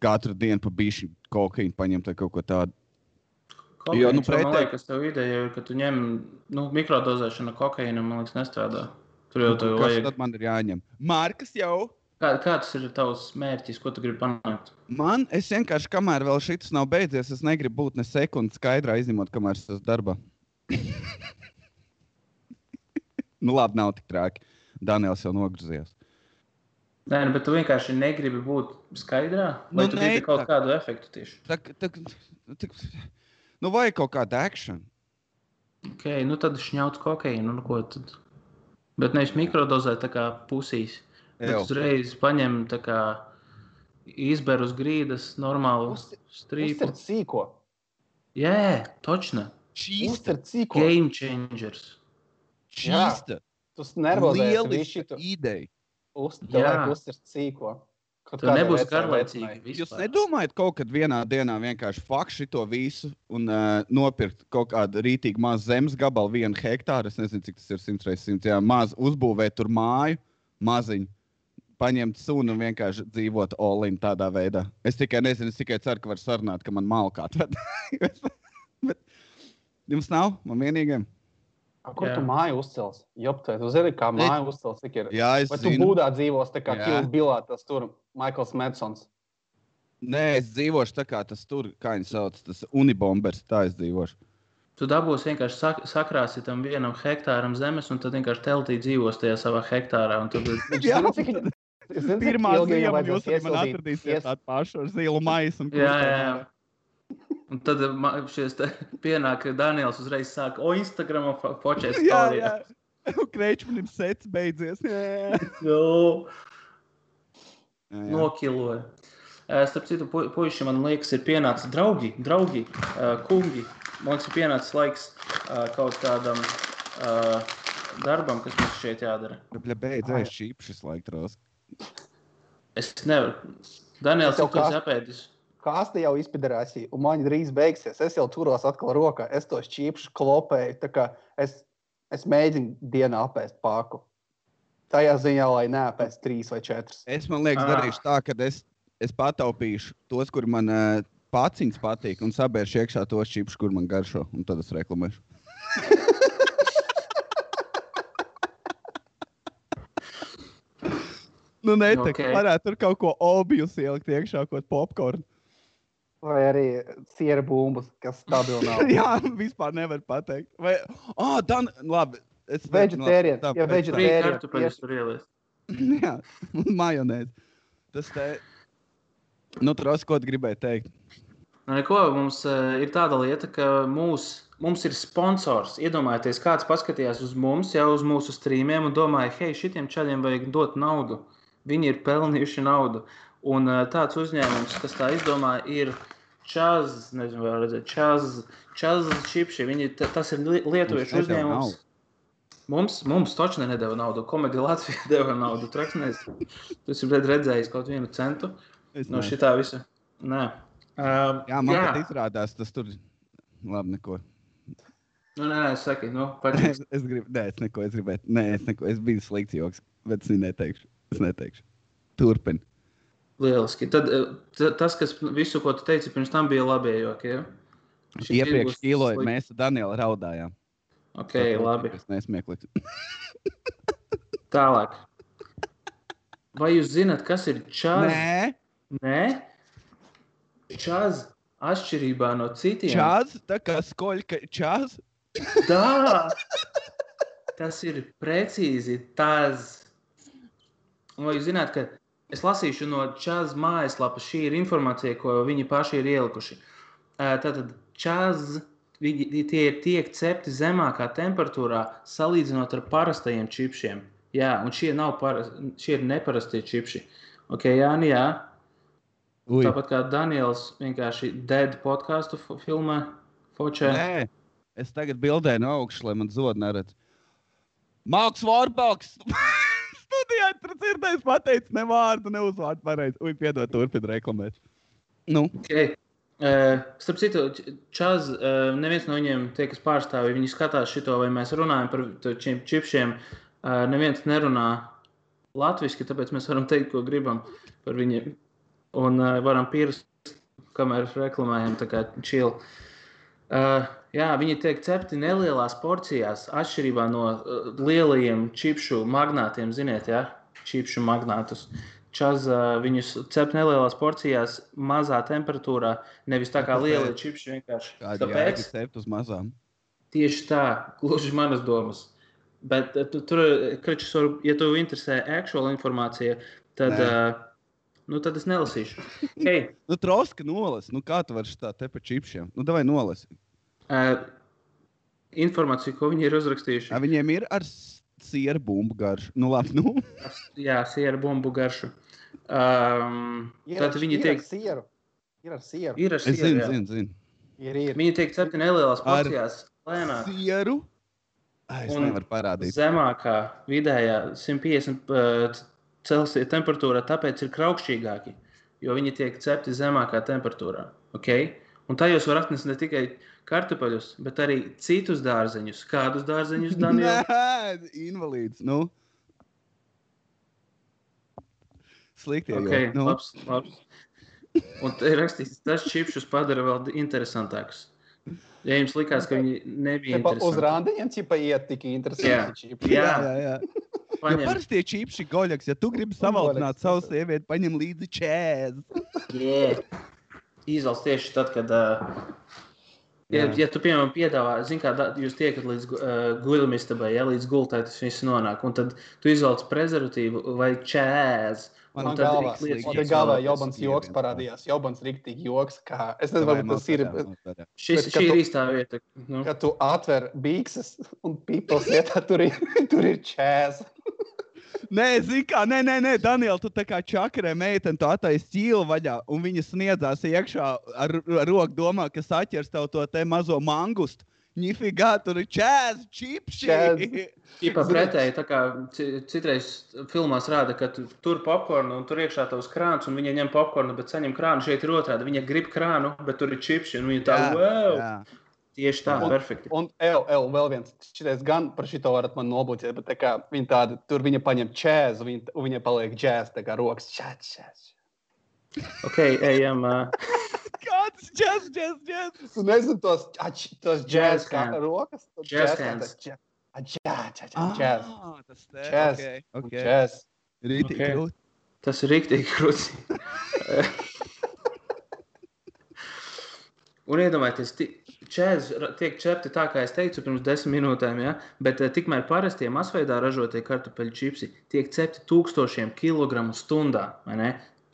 katru dienu pa bišķi kokaīnu paņemt vai kaut ko tādu. Jo, nu, Kokaīns, pretēji- liekas, tev ideja ir, ka tu ņem nu, mikrodozēšanu kokaīnu, man liekas, nestrādā. Tur jau Nu, Kas vajag. tad man ir jāņem? Mārkas jau. Kā, kāds ir tavs mērķis, ko tu gribi panākt? Man, es vienkārši, kamēr vēl šis nav beidzies, es negribu būt ne sekundi skaidrā, izņemot, kamēr es esmu darbā. *laughs* nu, labi, nav tik traki. Daniels jau nogruzījās. Nē, nu, bet tu vienkārši negribi būt skaidrā, lai Nu, tu gribi kaut tā- kādu efektu tieši. Tak, tak, tak, nu, vajag kaut kādu akciju. Okay, nu tad šņauts kokaīnu, nu ko tad? Bet nevis mikrodozē tā kā pusīs. Ew. uzreiz paņem tā kā izber uz grīdas normālu strīpu. Uztver cīko. Jā, točna. Uztver cīko. Game changers. Čīsta. Tu nervozējies Lieliska ideja. Jā. uztver cīko. Kaut Tev nebūs garlaicīgi. Jūs nedomājat, kaut kad vienā dienā vienkārši faktu šo visu un uh, nopirkt kaut kādu rītīgu mazu zemes gabalu, vienu hektāru. Es nezinu, cik tas ir 100 reizes 100. Jā, maz uzbūvēt tur māju, maziņu. Paņemt sunu un vienkārši dzīvot olīnu tādā veidā. Es tikai nezinu, es tikai ceru, ka var sarunāt, ka man malkā atved. *laughs* Bet jums nav, man vienīgiem. A, Kur Jā. tu māju uzcels? Joptē, tu zini, kā māju uzcels, cik ir. Jā, es Vai tu zinu. būdā dzīvos tā kā. Kilbilā, tas tur Maikls Medsons? Nē, es dzīvošu tā kā tas tur, kā viņi sauc, tas unibombers. Tā es dzīvošu. Tu dabūsi vienkārši sak sakrāsi tam vienam hektāram zemes, un tad vienkārši teltī dzīvos tajā savā hektārā. Tad... *laughs* Jā, zina, cik zina, cik Pirmā ziema vajadzēs jūs arī man atradīsiet tādu pašu ar zilu maisu. Jā, jā, jā. Un tad ma- šies te *laughs* pienāk, ka Daniels uzreiz sāk, o, Instagramā počēt Jā, jā. *laughs* Kreičmanim sets beidzies. Jā, jā. Nu, *laughs* jā. jā. nokiloja. Eh, Starp citu, pu puiši, man liekas, ir pienācis draugi, draugi, eh, kungi. Man liekas, ir pienācis laiks eh, kaut kādam eh, darbam, kas mums šeit jādara. Beidz, es šīp šis laiks. Es nevaru. Daniels, Es jau cik kā-? Kāsta jau izpidarāsi, un man drīz beigsies. Es jau turos atkal rokā, es to šķīpšu, klopēju. kā Es, es mēģinu dienā apēst pāku. Tajā ziņā, lai neapēst trīs vai četras. Es man liekas, Ah. darīšu tā, ka es, es pataupīšu tos, kur man uh, paciņas patīk, un sabēršu iekšā tos čipus, kur man garšo, un tad es reklamēšu. *laughs* nu, nē, tā Ok. okay. varētu tur kaut ko objus ielikt iekšā, kaut ko popkornu. Vai arī siera bumbas, kas stabili nav. *laughs* Jā, vispār nevar pateikt. Vai, oh, Dan, labi. Es tam. Frī vegetarians. kartupeļus tur ieliest. *laughs* Jā, majonēzi. Tas te. Nu, tros, ko tu gribēji teikt? Nu, neko, mums uh, ir tāda lieta, ka mūs, mums ir sponsors. Iedomājieties, kāds paskatījās uz mums, jau uz mūsu streamiem un domāja, hei, šitiem čaļiem vajag dot naudu. Viņi ir pelnījuši naudu. Un tāds uzņēmums, kas tā izdomā, ir Čaz, nezinu, vai redzēt, Čaz čipši. Viņi, ta- tas ir li- lietuviešu uzņēmums. Mums, mums taču nedēva naudu. Komēdija Latvija *laughs* deva naudu. Traksnēs. Tu esi redzējis kaut vienu centu Es no šitā visa. Nē. Uh, Jā, man pat izrādās, tas tur. Labi, neko. Nu, nē, nē, saki, nu, Es, es gribu, nē, es neko, es gribēju. Nē, es neko, es biju slikts joks, bet es neteikšu. Es neteikšu. Turpin. Lieliski. Tad eh, tas, kas visu, ko tu teici, pirms tam bija labi joki. Ja? Šis Iepriekš slikti. mēs ar Danielu raudājām. Ok, labi. Tas nesmieklīgs. *laughs* Tālāk. Vai jūs zināt, kas ir čāz? Nē, Nē? Čāz atšķirībā no citiem. čāz, tā kā skoļka čāz. *laughs* Tā! Tas ir precīzi. Un Vai jūs zināt, ka es lasīšu no Čāza mājaslapas, šī ir informācija, ko viņi paši ir ielikuši. Tātad Čāza viņi tie ir tiek cepti zemākā temperatūrā salīdzinot ar parastajiem čipšiem. Jā, un šie, nav paras, šie ir neparastie čipši. Ok, jā, jā. Ui, Tāpat kā Daniels vienkārši dead podkāstu filmā Fočē. nē, es tagad bildēju no augšas, lai man neredz. Mākslinieks Vārbalks! *laughs* Dzirdējis, pateicis ne vārdu, ne uzvārdu pareizi. Ui, piedod, turpin reklamēt. Nu, Okay. Uh, starp citu, Čāz, uh, neviens no viņiem, tie, kas pārstāvja, viņi skatās šo, vai mēs runājam par šiem čipšiem. Uh, neviens nerunā latviešu, tāpēc mēs varam teikt, ko gribam par viņiem. Un uh, varam pierast, kamēr reklamējam, tā kā chill. Uh, jā, viņi tiek cepti nelielās porcijās, atšķirībā no uh, lielajiem čipšu magnātiem. Ziniet, jā, čipšu magnātus. Čaz uh, viņus cep nelielās porcijās, mazā temperatūrā, nevis tā kā lielie čipši vienkārši. Tāpēc jācept uz mazām. tieši tā, gluži manas domas. Bet tu, tur, Kričs, var, ja tev interesē aktuāla informācija, tad, Nē. uh, nu, tad es nelasīšu. Hey, *laughs* Nu, troska nolas. Nu, kā tu vari tā te pa čipšiem? Nu, davai nolas. uh, informāciju, ko viņi ir uzrakstījuši. A, viņiem ir ar s- sieru bumbu garšu. Nu, labi, nu. *laughs* Jā, sieru bumbu garšu. Um, Ir tad viņi ir tiek, ar sieru. Ir ar sieru. ir ar Es sieru. zinu, jā. zinu, zinu. Ir, ir. Viņi tiek cepti nelielās Ar- porcijās, lēnāk. Sieru. Ai, es nevaru parādīt. Zemākā vidējā 150 uh, Celsija temperatūrā, tāpēc ir kraukšķīgāki, jo viņi tiek cepti zemākā temperatūrā. Okay? Un tajos var atnest ne tikai kartupeļus, bet arī citus dārzeņus. Kādus dārzeņus, *laughs* Daniel? Nē, invalīds. Nu. Slikti. Okay, nu. labs, labs. Un te ir rakstīts, tas čipšus padara vēl interesantākus. Ja jums likās, ka viņi nebija Tepat uz rāndiņiem ķipa iet tik interesanti. Jā. jā, jā. jā. Jo paņem, parasti tie čipsi goļaks, ja tu gribi savaldināt savu sievieti, paņem līdzi čēzi. yeah. izvēlas tieši tad, kad. Uh, Ja, ja tu, piemēram, piedāvā, zini, kā da, jūs tiekat līdz uh, guļamistabai, ja līdz gultai tas viss nonāk, un tad tu izvēlies prezervatīvu vai čēzi. Man tad galvā, lietas man galvā. Jobans joks parādījās. Jobans riktīgi joks, kā es nezinu, varbūt tas ir. Šis, Bet, šī ir īstā vieta. Nu, Kad tu atver bikses un pīpels vietā, tur ir, *laughs* tur ir čēza. Nē, zini, kā, nē, nē, nē Daniel, tu tā kā čakarē meiteni, tu attaisi ķīlu vaļā, un viņa sniedzās iekšā ar, ar roku domā, ka saķers tev to te mazo mangustu. Nifigā, tur ir čēzi, čipsi. Īpā *laughs* pretēji, tā kā ci- citreiz filmās rāda, ka tu tur popkornu un tur iekšā tavs krāns, un viņa ņem popkornu, bet saņem krānu. Šeit ir otrādi. Viņa grib krānu, bet tur ir čipsi, un viņa tā, Jā, wow! jā. Tieši tā, Un- perfekti. Un, el, el, vēl viens, šitais gan par šito varat man nobloķēt, bet tā kā viņa tāda, tur viņa paņem čēzu, viņa, un viņa paliek džēz, tā kā rokas čēt, čēt. Ok, ejam. Uh, *laughs* Kāds džeks, džeks, džeks. Tu nezini tos, ač, tos Jazz džēz kā rokas? jazz hands. Džēz. Džēz. Okay, okay. Džēz. Rītīgi Ok. krūt. tas ir rīktīgi krūts. *laughs* Un iedomājieties, čēzi tiek ķerti tā, kā es teicu, pirms desmit minūtēm, ja? bet uh, tikmēr parastie masveidā ražotie kartupeļu čipsi tiek cepti tūkstošiem kilogramu stundā.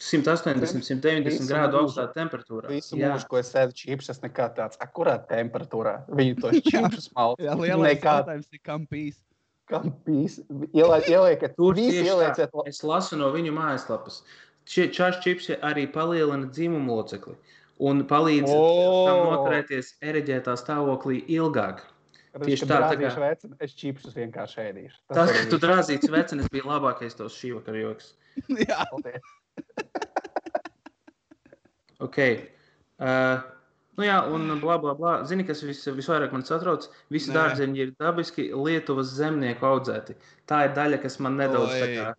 180, 190 Visu grādu augstā temperatūrā. Visu Jā. mūžu, ko es sēdu čipsus, es nekad tāds akurāt temperatūrā. Viņi to *laughs* čipsus mal. Jā, lielais Nekā jautājums ir, kam pīs. kam pīs. Ieliek, ieliekat, Tur tieši ielieciet. tā. Es lasu no viņu mājaslapas. Šie čāžu čipsi arī palielina dzimumu locekli un palīdz O! tam noturēties ereģētā stāvoklī ilgāk. Tieši tā, tā kā- Vecin, es čipsus vienkārši ēdīšu. Tas, arī ka tu drāzīts *laughs* vecenis, bija labākais tos šī vakara joks. *laughs* Jā. *laughs* Ok. Uh, nu jā, un bla, bla, bla. Zini, kas vis, visvairāk man satrauc? Visi Nē. dārzeņi ir dabiski Lietuvas zemnieku audzēti. Tā ir daļa, kas man nedaudz tā Oi. kā.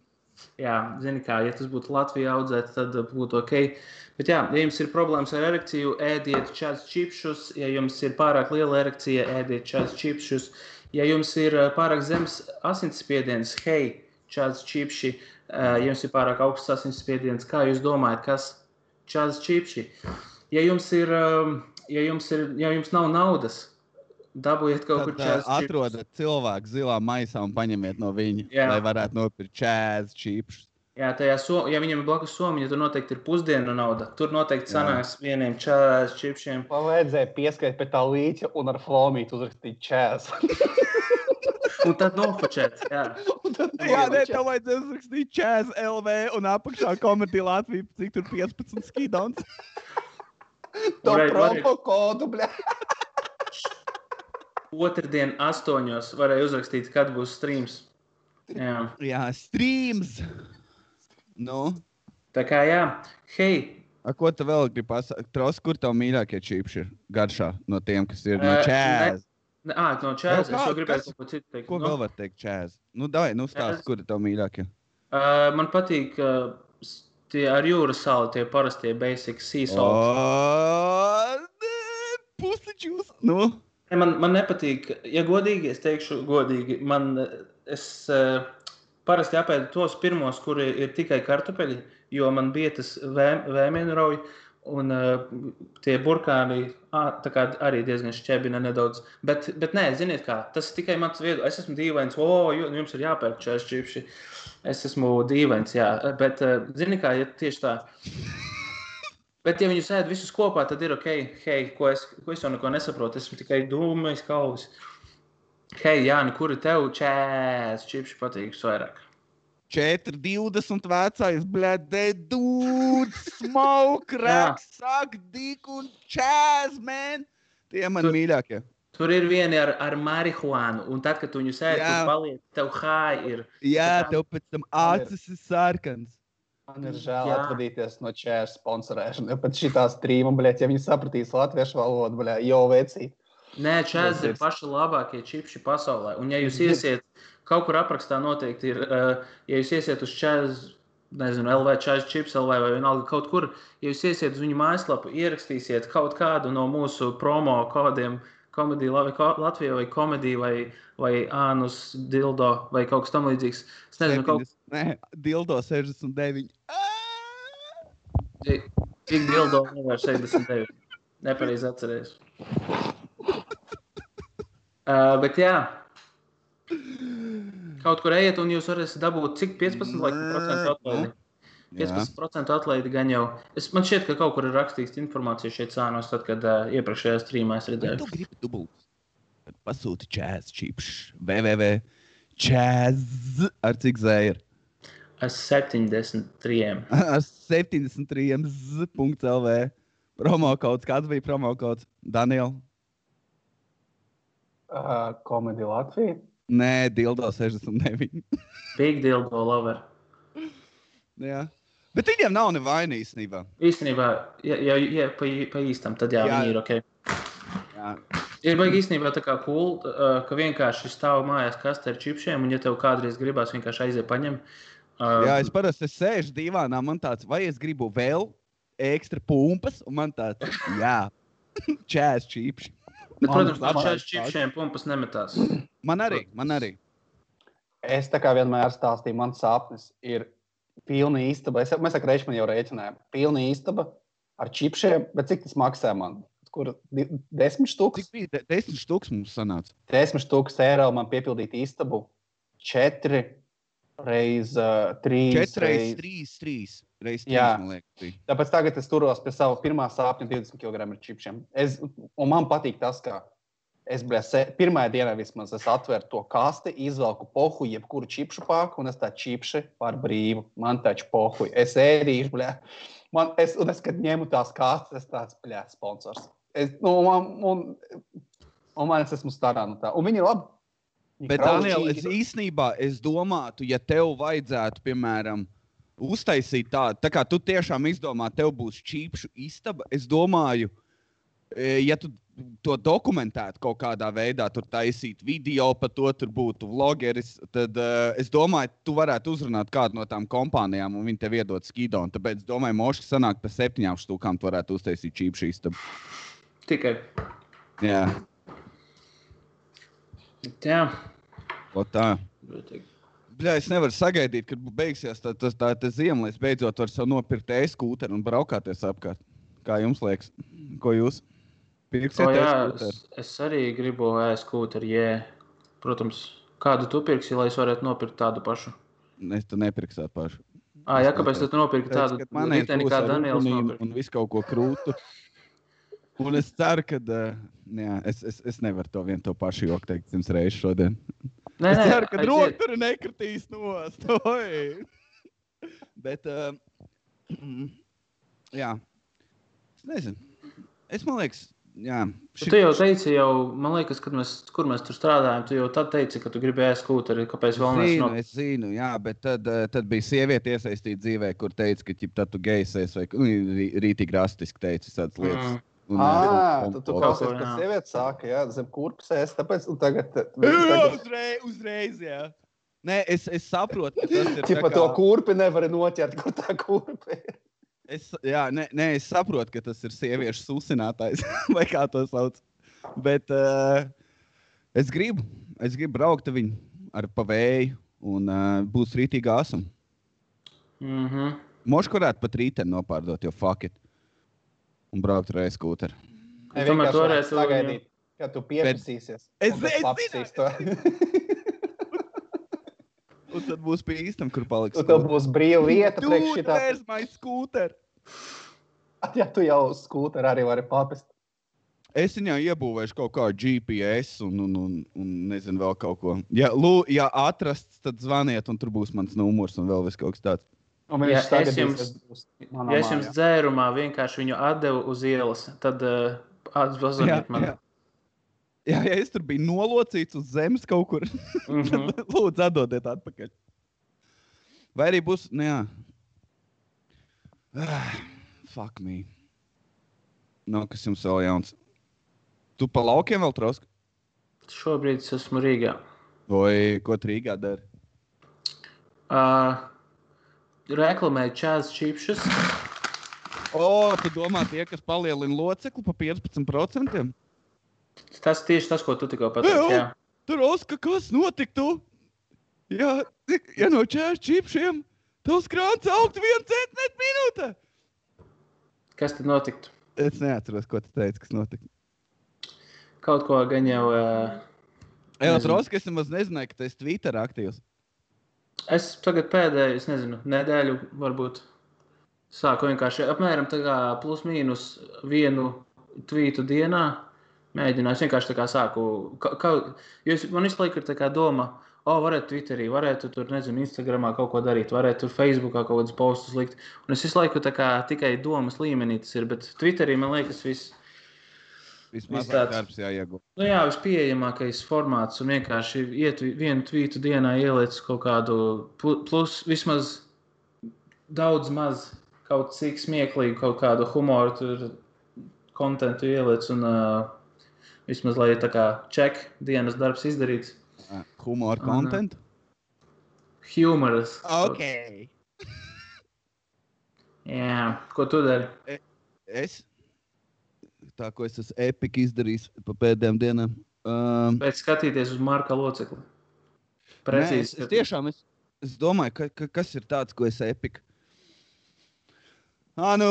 Jā, zini, kā, ja tas būtu Latvijā audzēts, tad uh, būtu ok. Bet, jā, ja jums ir problēmas ar erekciju, ēdiet čāds čipšus. Ja jums ir pārāk liela erekcija, ēdiet čāds čipšus. Ja jums ir uh, pārāk zems asinsspiediens, hei, čāds čipši. Uh, ja jums ir pārāk augsts asinsspiediens, kā jūs domājat, kas čāds čipši? Ja jums ir, um, ja jums ir, ja jums nav naudas, dabūjiet kaut kur tad uh, čāds čipšus. atrodat cilvēku zilā maisā un paņemiet no viņa, Jā. lai varētu nopirkt čēzi, čipsus. Jā, tajā so, ja viņam ir blakus somiņa, tad noteikti ir pusdienu nauda. Tur noteikti Jā. sanāks vieniem čāds čipšiem. Man vajadzēja pieskaitīt pie tā līķa un ar flomītu uzrakstīt čēs. Un tad nofočēt. Jā. Jā, nē, tev vajadzēja uzrakstīt čēzi LV un apakšā komēdija Latvija, cik tur 15 skidons. To promo kodu, bļa. Otradien, astoņos, varēja uzrakstīt, kad būs streams. Jā. Jā, streams. Nu, Tā kā, jā, hei, a, ko tu vēl gribi pasakāt? Tros, kur tev mīļākie čipši ir garšā no tiem, kas ir no Ē, čēzi? Ne, ā, no čēzes. kā- Es jau gribēju kas- kaut ko citu teikt. Ko Nu, vēl var teikt čēzi? Nu, davai, nu stāst, Čēzi. kur ir tev mīļākie? Uh, man patīk uh, tie ar jūras sāli, tie parastie basic sea salt. Pusiķus. Nu, Ne, Man, man nepatīk, ja godīgi, es teikšu, godīgi. Man, es uh, parasti apēdu tos pirmos, kuri ir tikai kartupeļi, jo man bija tas vēm, vēmienu rauj. Un uh, tie burkāni kā arī diezgan šķēbina nedaudz. Bet, bet nē, ziniet, kā tas ir tikai mans viedoklis. Es esmu dīvains, o, ju- jums ir jāpērk čērs čipši. Es esmu dīvains, jā. Bet, uh, ziniet, kā ja tieši tā. Bet, ja viņus ēd visus kopā, tad ir ok. Hei, ko es, ko es jau neko nesaprotu. Esmu tikai dūmais kaulis. Hei, Jāni, kuri tev čēs čipši patīk vairāk? 4, 20 vecais, blēdē, dūds, smoke, raks, sak, dik un čēz, man. Tie man Tur- mīļākie. Tur ir viena ar, ar marihuānu, un tad, kad tu viņus ēd, Jā. tur paliek, tev hāja ir. Jā, tā- tev pēc tam acis ir sarkans. Man ir žēl Jā. atvadīties no čērs sponsorēšanas. Jo pat šī tā strīma, bļa, ja viņi sapratīs latviešu valodu, bļa, jau vecīt. Nē, čēs ir paši labākie čipši pasaulē. Un, ja jūs iesiet, kaut kur aprakstā noteikti ir, uh, ja jūs iesiet uz čēs, nezinu, LV čēs čips, LV vai vienalga kaut kur, ja jūs iesiet uz viņu mājaslapu, ierakstīsiet kaut kādu no mūsu promo kodiem, komēdija Lavi- Ko- Latvijā vai komēdija vai, vai ānus dildo vai kaut kas tam līdzīgs. Es nezinu, kaut 70, Nē, dildo 69. Cik cik dildo nevar 69? Nepareizi atceries. Uh, bet jā, kaut kur ejiet, un jūs varēsiet dabūt cik 15% vai Nē, procentu atlaidi. nu. Jā. 15% atlaidi gan jau. Es, man šķiet, ka kaut kur ir rakstīts informācija šeit cēnos, tad, kad uh, iepriekšējā streamā es Ja redzēju. tu gribi dubult, tad pasūti čēz čips. www. Čēz ar cik zēra? Ar 73. *laughs* Ar 73 z.lv. Promo kods. Kāds bija promo kods? Daniel? Uh, komēdija Latvija. Nē, dildo 69. *laughs* Big dildo lover. Jā. Bet viņiem nav nevaina īstenībā. Īstenībā, ja, ja, ja pa, pa īstam, tad jā, Jā. viņi ir ok. Jā. Ir baigi īstenībā tā kā cool, uh, ka vienkārši stāv mājās kastē ar čipsiem, un ja tev kādreiz gribās vienkārši aiziet paņem. Uh, Jā, es parasti sēžu divānā, man tāds, vai es gribu vēl ekstra pumpas, un man tāds, jā, *laughs* čēs čips. Bet, protams, man- man- šādiem čipsiem pumpas nemetās. Man arī, man arī. Es tā kā vienmēr stāstīju, mans sapnis ir pilna istaba. Es, mēs ar Kreičmanu jau rēķinājām. Pilna istaba ar čipsiem, bet cik tas maksā man? kur desmit Cik štukas, bija? De- Desmit stūks mums sanāca. desmit štukas eiro man piepildīt istabu. Četri reiz uh, trīs. 4 reizes reiz- 3, 3 3, Jā. man liekas. Tāpēc tagad es turos pie sava pirmā sāpju 20 kg ar čipsiem. Es, un man patīk tas, ka es se, pirmā dienā vismaz es atveru to kasti, izvelku pohu, jebkuru čipšu pāku, un es tā čipši par brīvu. Man taču pohu. Es ēdīšu, bļā. Man, es, un es, kad ņemu tās kastes, es tāds, bļā, sponsors. Es, nu, man, un, un man es esmu starā no tā. Un viņi ir labi. Viņi Bet. Daniel, es īstenībā es domātu, ja tev vajadzētu, piemēram, uztaisīt tādu, tā kā tu tiešām izdomā, tev būs čīpšu istaba, es domāju, e, ja tu to dokumentētu kaut kādā veidā, tur taisīt video par to, tur būtu vlogeris, tad uh, es domāju, tu varētu uzrunāt kādu no tām kompānijām, un viņi tev iedod skido. Un tāpēc, es domāju, Mošs sanāk par septiņām stūkām, tu varētu uztaisīt čīpšu istabu. Tikai. Jā, Jā. o tā. Bet, Bļā, es nevaru sagaidīt, kad beigsies tā, tā, tā, tā ziema, lai es beidzot varu sev nopirkt e-skūteru un braukāties apkārt. Kā jums liekas? Ko jūs pirksiet? O, jā, es, es arī gribu ēst kūteri, jē. Protams, kādu tu pirksi, lai es varētu nopirkt tādu pašu? Es tu nepirkšu tādu pašu. Ah, jā, kāpēc tu nopirki tādu kad man ir riteni, kā Daniels un, nopirka? un visu kaut ko krūtu. *laughs* Un es ceru, ka uh, jā, es, es, es nevaru to vienu to pašu joku teikt simts reizes šodien. Nē, es ceru, ka aiziet. roka nekritīs nost. Bet, uh, *clears throat* jā, es nezinu. Es man liekas, jā. Tu jau teici, jau, man liekas, kad mēs, kur mēs tur strādājām, tu jau tad teici, ka tu gribēji skūteri. Kāpēc vēl neesi Zinu, no... es zinu, jā, bet tad, tad bija sieviete iesaistīta dzīvē, kur teica, ka tad tu gejs esi vai nu, rī- rītīgi rastiski teicis tādas lietas. Mm. Ah, eh, tu, klausies, ko, ka jā. sieviete sāka, jā, zem kurpes ēst, tāpēc, un tagad, Jā, tagad uzreiz, uzreiz, jā. Nē, es, es saprotu, ka tas ir. tā Čipa kā- to kurpi nevar noķert, kur tā kurpe ir. Es, jā, nē, nē, es saprotu, ka tas ir sieviešu susinātājs, *laughs* vai kā to sauc. Bet uh, es gribu, es gribu braukt ar viņu ar pavēju, un uh, būs rītīgi asam. Mm -hmm. Mošu varētu pat rītdien nopārdot, jo fuck it. Un braukt ar e-skūteru. Ne, tomēr vienkārši toreiz sagaidīt, kad tu pieprasīsies. Es- es zināju, to. *laughs* Un tad būs pie īstam, kur paliks. Tev būs brīva vieta priekš Dude, šitā. my scooter? Ja tu jau uz skūteru arī vari papest. Es viņai iebūvēšu kaut kādu GPS un, un, un, un nezinu, vēl kaut ko. Ja, lū, ja atrasts, tad zvaniet, un tur būs mans numurs un vēl kaut kas tāds. Un Ja es jums- Ja es jums dzērumā vienkārši viņu atdevu uz ielas, tad uh, atzvaniet man. jā. Jā, ja es tur biju nolocīts uz zemes kaut kur, *laughs* Mhm. tad lūdzu, atdodiet atpakaļ. Vai arī būs, nu jā. Ah, fuck me. Nav kas jums vēl jauns. Tu pa laukiem vēl trosku? Šobrīd es esmu Rīgā. Vai ko tu Rīgā dari? Uh, reklamēju čāzi čipšus. *laughs* O, tu domā, tie, kas palielina locekli pa 15%? Tas tieši tas, ko tu tikko pateici. Jā. Tur Oskar, kas notiktu? Ja, ja no čērs čipšiem tavs krāns augtu vienu centimetru minūtē. Kas tad notiktu? Es neatceros, ko tu teici, kas notika. Kaut ko gan jau. Uh. Roska, es nemaz nezināju, ka tu esi Twitter aktīvs. Es tagad pēdējo, es nezinu, nedēļu varbūt sāku vienkārši apmēram tā kā plus mīnus vienu tvītu dienā. Mēģināju, es vienkārši tā kā sāku. Ka, ka, jo es, man visu laiku ir tā kā doma, oh, varētu Twitterī, varētu tur, nezinu, Instagramā kaut ko darīt, varētu tur Facebookā kaut kādus postus likt. Un es visu laiku tā kā tikai domas līmenī tas ir, bet Twitterī man liekas viss. Vismaz tāds. darbs jāiegūt. Nu jā, vispieejamākais formāts un vienkārši iet vi- vienu tvītu dienā ieliec kaut kādu plu- plus, vismaz daudz maz kaut cik smieklīgu, kaut kādu humoru, tur kontentu ieliec un uh, vismaz lai tā kā ček dienas darbs izdarīts. Humor Un, content. Humoras. Ok. Jā, ko tu dari? Es. Tā, ko es esmu epiki izdarījis pa pēdējām dienām. Um, Pēc skatīties uz Marka locekli. Nē, es, Precīzi. es tiešām es, es domāju, ka, ka, kas ir tāds, ko es epiku. Ah, nu,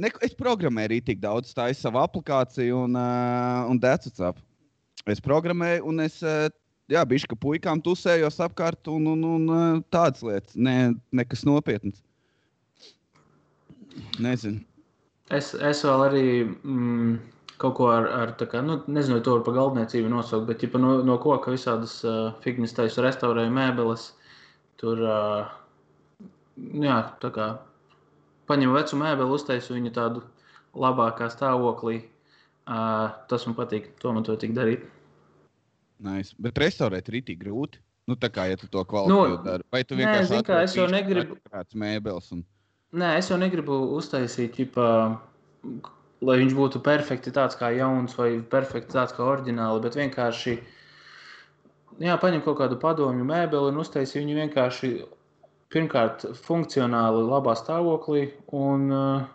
ne, es programmēju arī tik daudz, tā ir sava aplikācija un, uh, un decicāp. Es programmēju, un es uh, jā, biju kā puikām tusējos apkārt, un, un, un tādas lietas, ne, nekas nopietns. Nezinu. Es, es vēl arī mm, kaut ko ar, ar tā kā, nu, nezinu, to var pa galdniecību nosaukt, bet ja no, no koka visādas uh, figņas taisu restaurēju mēbeles, tur, uh, jā, tā kā paņem vecu mēbeli, uztaisu viņu tādu labākā stāvoklī. Uh, tas man patīk, to man to tik darīt. Nice. Bet restaurēt ir itī grūti. Nu, tā kā, ja tu to kvalitāti Nu, dari. Vai tu nē, vienkārši zini kā, es jau negribu- mēbeles un... Nē, es jau negribu uztaisīt, ģipā, lai viņš būtu perfekti tāds kā jauns vai perfekti tāds kā oriģināli, bet vienkārši jā, paņem kaut kādu padomju mēbeli un uztaisīt viņu vienkārši pirmkārt funkcionāli labā stāvoklī un uh,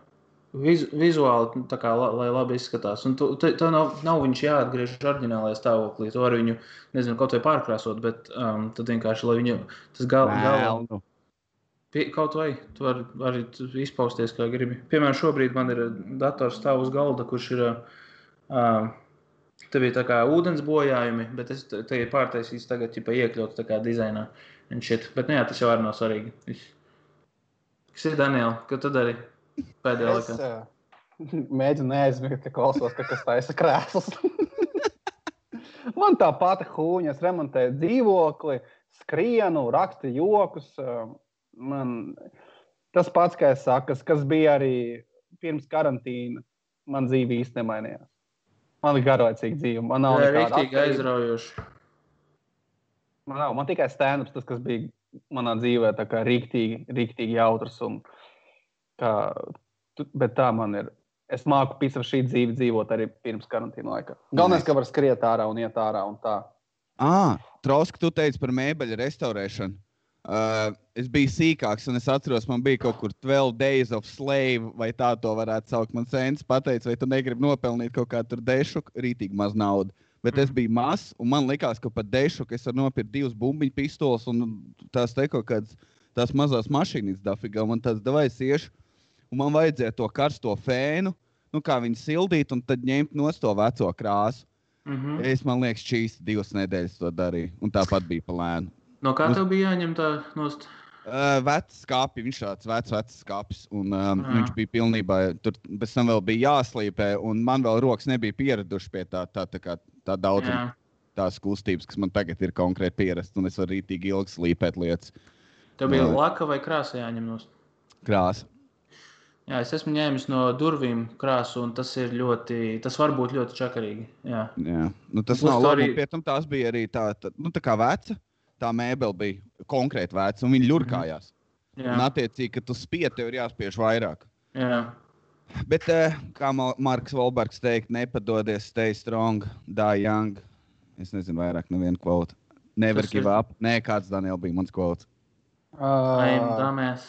vizu, vizuāli tā kā, la, lai labi izskatās. Un tev nav, nav viņš jāatgriež oriģinālajā stāvoklī. Tu vari viņu, nezinu, kaut vai pārkrāsot, bet um, tad vienkārši, lai viņu tas gal, Melnu. Pie, kaut vai tu vari arī izpausties, kā gribi. Piemēram, šobrīd man ir uh, dators stāv uz galda, kurš ir. Uh, Te bija tā kā ūdens bojājumi, bet es te te ir pārtaisījis tagad, ja iekļauts tā kā dizainā. Bet, nu jā, tas jau arī nav svarīgi. Kas ir Daniela? Ko tu dari pēdējā Es laikā? uh, *laughs* mēģinu neaizmirst, ka klausos, ka kas taisa krēslus. *laughs* Man tā pati hūņa, es remontēju dzīvokli, skrienu, rakstu jokus. uh, Man tas pats, kā es saku, kas, bija arī pirms karantīna, man dzīve īsti nemainījās. Man ir garlaicīga dzīve. Man nav Tā ir nekāda aizraujoši. Man, nav, man tikai stand-ups, tas, kas bija manā dzīvē, tā kā rīktīgi, rīktīgi jautrs. Un, kā, tu- bet tā man ir. Es māku pēc šī dzīve dzīvot arī pirms karantīna laika. Galvenais, ka var skriet ārā un iet ārā un tā. Ah, Trauska, tu teici par mēbeļu restaurēšanu. Uh, es biju sīkāks, un es atceros, man bija kaut kur 12 days of slave, vai tā to varētu saukt. Man sēns pateica, vai tu negribi nopelnīt kaut kādu dešu, rītīgi maz naudas. Bet es biju mazs, un man likās, ka pat dešu, es varu nopirkt divas bumbiņu pistoles un tās te kaut kādas tās mazās mašīnas dafigā. Man tas devais iešu, un man vajadzēja to karsto fēnu, nu kā viņu sildīt, un tad ņemt no to veco krāsu. Mhm. Es man liekas, šīs divas nedēļas to darīju, un tāpat bija palēna. No kā tev bija jāņem tā nost? Uh, vecs skāpis, viņš tāds vecs, vecs skāpis. Un, um, Jā. viņš bija pilnībā, tur pēc tam vēl bija jāslīpē, un man vēl rokas nebija pieradušas pie tā, tā, tā, kā, tā daudzuma, tās kustības, kas man tagad ir konkrēti pierastas, un es varu rītīgi ilgi slīpēt lietas Tev bija Jā. laka vai krāsa jāņem nost? krāsā. Jā, es esmu ņēmis no durvīm krāsu, un tas ir ļoti, tas var būt ļoti čakarīgi. Jā, Jā, nu, tas Plus nav labi. arī- Pie tam tās bija arī tā, tā, nu, tā kā veca. Tā mēbele bija konkrēti veca, un viņa ļurkājās. jā, Un, attiecīgi, ka tu spiedi, tev ir jāspiež vairāk. jā. Bet, eh, kā Ma- Marks Volbergs teikt, nepadodies, stay strong, die young. Es nezinu, vairāk nevienu kvotu. Never Tas give ir- up. Nē, kāds Daniels bija mans kvots. Uh. Nē,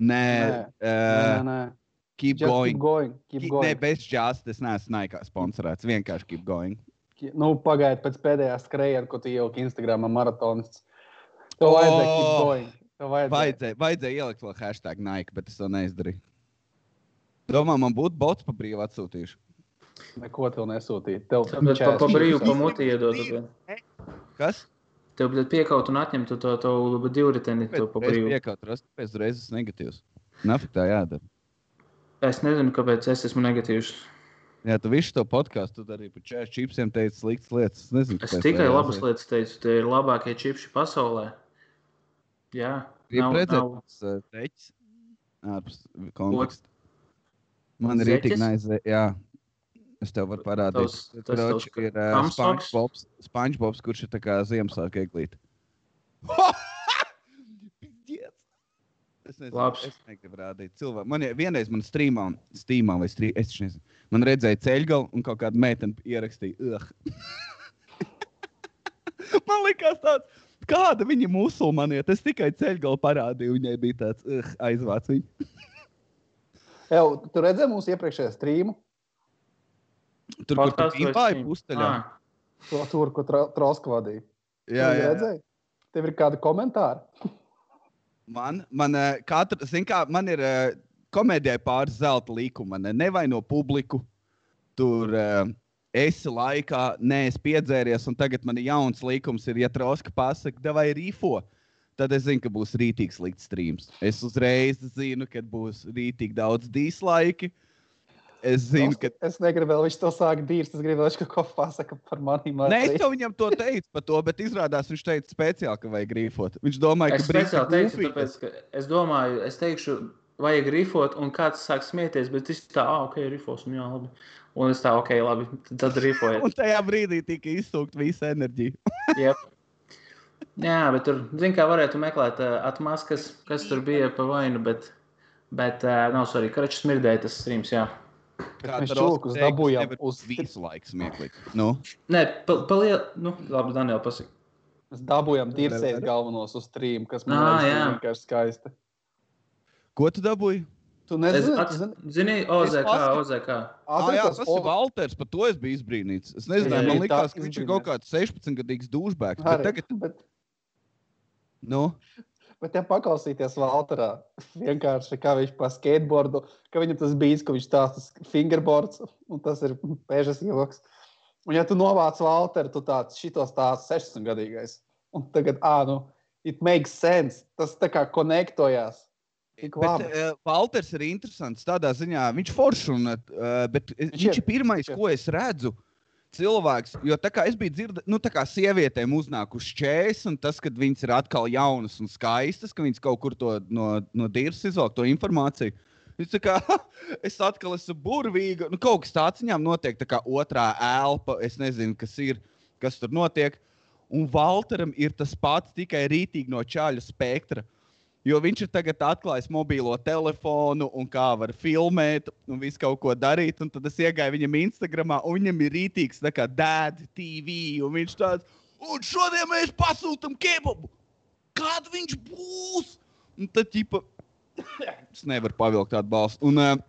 Nē, eh, nē, nē. keep Just going. keep going. Keep Keep- going. Nē, bez just, es neesmu naikā sponsorēts. Vienkārši keep going. Nu, Pagaidiet, pēc pēdējā skrejienas, ko tu ieliki Instagram maratons. Tev vajadzēja Oh! going. Tev vajadzēja. Vajadzēja, vajadzēja ielikt vēl hashtag Nike, bet es to neizdarīju. Domā, man būtu bots pa brīvu atsūtījuši. Neko tev nesūtīt. Tev Tāpēc pa, pa brīvu pa muti iedod. Kas? Tev bija piekaut un atņemt to, to, to divriteni to pa brīvu. Piekāpst, pēc reizes negatīvs. Nafik tā jādara. Es nezinu, kāpēc es esmu negatīvs. Jā, tu visu to podkāstu arī par čēšu čipsiem teici sliktas lietas. Es nezinu, Es tikai labas lietas teicu, tie ir labākie čipši pasaulē. Jā, tas uh, teķis ārpus konteksta. Man ir rītīgi naizē, jā. Es tev varu parādīt. Tavs- tas Kroč tavs ir uh? SpongeBobs, SpongeBobs, kurš ir tā kā Ziemassvētku eglīte. *laughs* Es nezinu, Labs. es negribu rādīt cilvēku. Man ir vienreiz man strīmā, strīmā vai strīmā, es nezinu. Man redzēja ceļgalu un kaut kāda meitene ierakstīja. *laughs* Man liekas tāds, kāda viņa musulmanieta. Es tikai ceļgalu parādīju, viņai bija tāds uh, aizvāc viņu. Jau, *laughs* tu redzēji mūsu iepriekšējā streamu, Tur, kur tu stream? pusteļā. Ā, to tur, ko tra Troska vadīja. Jā, jā, redzēji? Tev ir kādi komentāri? *laughs* Man, man, eh, katra, zin kā, man ir eh, komēdijai pāris zelta likuma. Ne? Nevaino publiku. Tur uh, esi laikā, neesi piedzēries, un tagad man ir jauns likums, ir, ja troska pasakā, vai rīfo. Tad es zinu, ka būs rītīgs slikts streams. Es uzreiz zinu, ka būs rītīgi daudz dislike. Es zinu, ka. Es negribu vēl viņš to sākt dīrs. Es gribu vēl, ka ko pasaka par maniem. Nē, es jau viņam to teicu par to, bet izrādās viņš teica speciāli, ka vajag grīfot. Viņš domāja, Es ka speciāli teicu, Brīsīs tāpēc, ka es domāju, es teikšu, vajag rifot, un kāds sāk smieties, bet es tā, ah, ok, rifosim, jā, labi. Un es tā, ok, labi, tad rifojiet. Un tajā brīdī tika izsūkta visa enerģija. *laughs* Yep. Jā, bet tur, zin, kā varētu meklēt uh, atmaskas, kas tur bija pa vainu, bet, bet uh, nav svarīgi. Karačs smirdēja tas streams, jā. Mēs čūkus dabūjām uz- visu laiku smieklīgi. Nu, Nē, paliel, nu, labi, Daniel, pasaka. Mēs dabūjām dirsēs galvenos uz stream, kas man liekas vienkārši skaisti. ko tu dabūji? Tu nezini, tu zini, OZK, OZK. Ah, jā, tas ir Walters. Par to es biju izbrīnīts. Es nezināju, Jā, man tā liekas, ka viņš ir kaut kāds 16-gadīgs dūžbēks. Bet tagad, bet, nu, bet ja paklausīties Valterā, *laughs* vienkārši kā viņš pa skateboardu, ka viņam tas bija, ka viņš tās tas fingerboards, un tas ir pēžas joks. Un ja tu novāc Valteru, tu tāds šitos tās 16 gadīgais. Un tagad, ā, nu, it makes sense. Tas tā kā konektojās. Bet uh, Walters ir interesants tādā ziņā, viņš foršs un uh, bet viņš, Viņš ir, ir pirmais, ir. ko es redzu. Cilvēks, jo tā kā es biju dzirdējis, nu, tā kā sievietēm uznākuši čēs, un tas, kad viņas ir atkal jaunas un skaistas, ka viņas kaut kur to no, no dīras izvelk to informāciju. Viņš tā kā, es atkal esmu burvīga, nu, kaut kas tāds viņām notiek, tā kā otrā elpa, es nezinu, kas ir, kas tur notiek. Un Valteram ir tas pats, tikai rītīgi no čāļa spektra. Jo viņš ir tagad atklājis mobilo telefonu un kā var filmēt un visu kaut ko darīt. Un tad es iegāju viņam Instagramā, un viņam ir rītīgs, dēļ TV. Un viņš tāds, un šodien mēs pasūtām kebabu. Kāda viņš būs? Un tad, ķipa, *coughs* es nevaru pavilkt tādu balstu. Un, uh,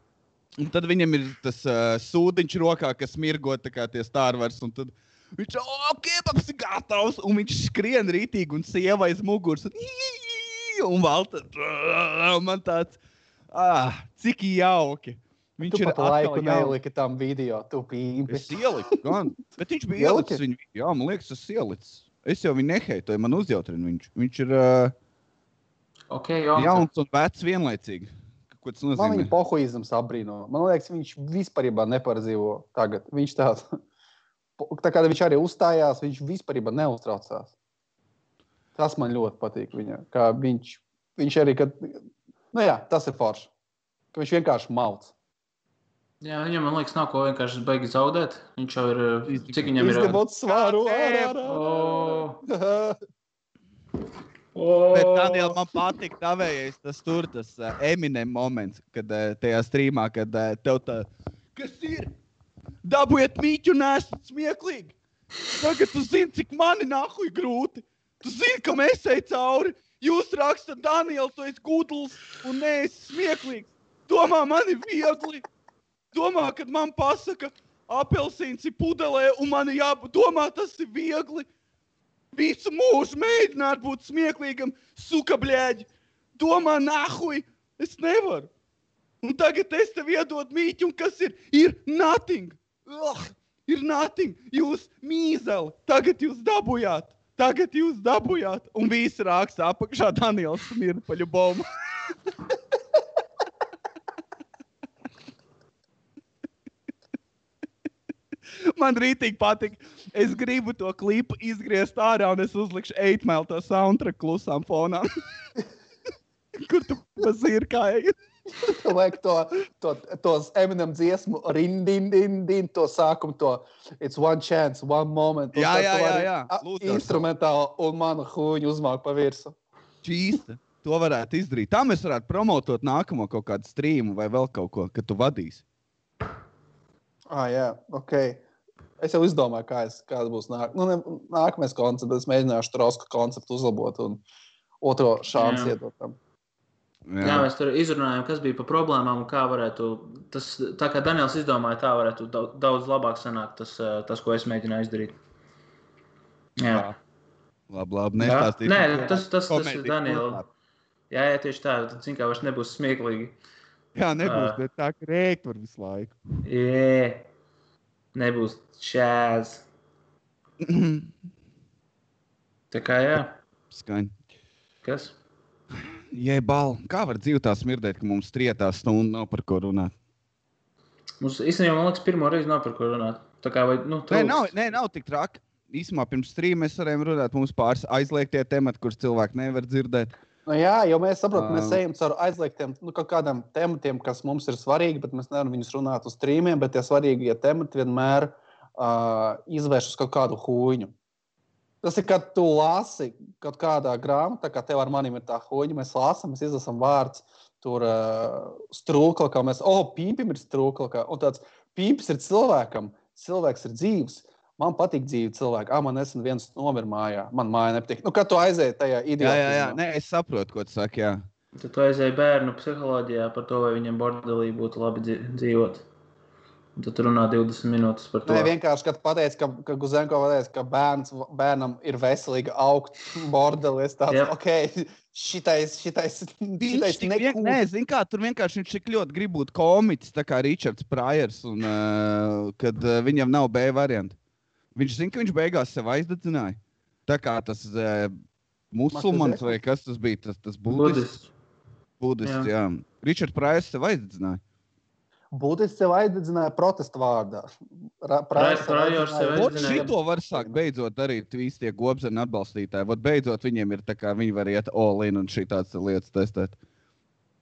un tad viņam ir tas uh, sūdiņš rokā, kas mirgo tā kā tie stāvars. Tad viņš ir, ir gatavs. Un viņš skrien rītīgi un sieva aiz muguras. Un, un Valter, man tāds, ah, cik jauki. Viņš ir laiku neliki tam video, tu pīmpi. Es ieliku, gan. Bet viņš bija *laughs* ielicis viņu. Jā, man liekas, tas ielicis. Es jau viņu neheitoju, man uzjautrinu viņš. Viņš ir uh, Ok, jā. jauns un vecs vienlaicīgi. Ko tas Man nozīmē? viņa pohuizms apbrīno. Man liekas, viņš vispār neparadzīvo tagad. Viņš tāds, *laughs* tā kā viņš arī uzstājās, viņš vispār neuztraucās. Tas man ļoti patīk. Viņa, kā viņš, viņš arī, kad, nu jā, tas ir forši. Ka viņš vienkārši mauc. Jā, viņam, man liekas, nav ko vienkārši baigi zaudēt. Viņš jau ir, cik viņam ir. Izņemot svaru O, *laughs* ārā. Bet, o. Daniel, man patīk tavējais tas tur, tas uh, Eminem moments, kad uh, tajā strīmā, kad uh, tev tā, kas ir? Dabūjiet mīķu, nesat smieklīgi. Tagad tu zini, cik mani nahuj grūti. Tu zini, ka mēs ejam cauri. Jūs rakstat, Daniel, tu esi gudrs un neesi smieklīgs. Domā, man ir viegli. Domā, kad man pasaka, apelsīns ir pudelē un man ir jābūt. Domā, tas ir viegli. Visu mūžu mēģināt būt smieklīgam, suka blēģi. Domā, nahuj, es nevaru. Un tagad es tev iedodu mīķi, un kas ir? Ir nothing. Ugh, ir nothing. Jūs mīzeli. Tagad jūs dabūjāt. Tagad jūs dabūjāt. Un visi raksta apakšā Daniels Smirna pa ļubomu. *laughs* Man rītīgi patīk. Es gribu to klipu izgriezt ārā, un es uzlikšu eitmēlu to soundtrack klusām fonā. *laughs* Kur tu pazirkāji? *laughs* Vajag to, to, tos Eminem dziesmu, rindindindin, to sākumu, to It's one chance, one moment. Un Jā, jā, jā, jā. Lūdzu. Instrumentāli un manu huņu uzmāk pa virsu. Čīsta. To varētu izdarīt. Tā mēs varētu promotot nākamo kaut kādu streamu vai vēl kaut ko, kad tu vadīsi. Ah, jā, ok. Es jau izdomāju, kā es, kāds būs nāk, nu, ne, nākamais koncepts. Es mēģināšu trosku konceptu uzlabot un otro šansu iedot tam. Jā, mēs tur izrunājām, kas bija par problēmām un kā varētu. Tas, tā kā Daniels izdomāja, tā varētu dau- daudz labāk sanākt tas, eh, tas ko es mēģināju izdarīt. Jā, Labi, labi. Jā. Nestāstīsim. Nē, tas- tas- tas ir turpmāk. jā, jā tieši tā. Tad, zin, kā vairs nebūs smieklīgi. Jā, nebūs, Ā. bet tā kā rēkt var visu laiku. Jē, nebūs čēz. *clears throat* Tā kā jā, Skaņa. kas? Jē, bal. Kā var dzīvot tā smirdēt, ka mums trietā stunda nav par ko runāt? Mums īstenībā, man liekas, pirmo reizi nav par ko runāt. Tā kā vai, nu, Nē, nav, nē, nav tik traki. Īsumā pirms trījiem mēs varējām runāt, mums pāris aizliegtie temati, kurus cilvēki nevar dzirdēt. Nu, jā, jo mēs saprotam, mēs ejam caur aizliegtiem nu, kaut kādiem tematiem, kas mums ir svarīgi, bet mēs nevaram viņus runāt uz trījiem. Bet tie svarīgie temati vienmēr uh, izvērš uz kaut kādu huīņu. Tas ir, kad tu lasi kaut kādā grāmatā, kā tev ar maniem ir tā huīņa, mēs lasām, mēs izlasām vārdus. Tur uh, strūkla, kā mēs, oh, pīpim ir strūkla, kā, un tāds pīpis ir cilvēkam, cilvēks ir dzīves. Man patīk dzīve cilvēki. Ah, man nesen viens nomira mājā. Man māja nepatīk. Nu, kad tu aizēji tajā Jā, ideālā jā, jā. Nē, es saprotu, ko tu saki. Jā. Tad tu aizēji bērnu psiholoģijā par to, vai viņam bordelī būtu labi dzīvot. Tad runā 20 minūtes par to. Nē, vienkārši, kad pateicis, ka, ka Guzenko pateica, ka bērns, bērnam ir veselīga augt bordelis, tāds Jep. - ok, šitais, šitais, šitais vien, nē, zini kā, tur vienkārši viņš tik ļoti grib būt komiķis, tā kā Ričards Prājers, un uh, kad uh, viņam nav B varianta. Viņš zina, ka viņš beigās sev aizdedzināja. Tā kā tas uh, musulmanis vai kas tas bija, tas, tas budists. Budists. budists. Jā. jā. Ričards Prājers sev aizdedzināja. Būtiski sev aizdedzināja protestu vārdā. Aizdedzināja. šito var sākt beidzot darīt visi tie gobzeni atbalstītāji. Vot beidzot viņiem ir tā kā viņi var iet all-in un šī tādas lietas testēt.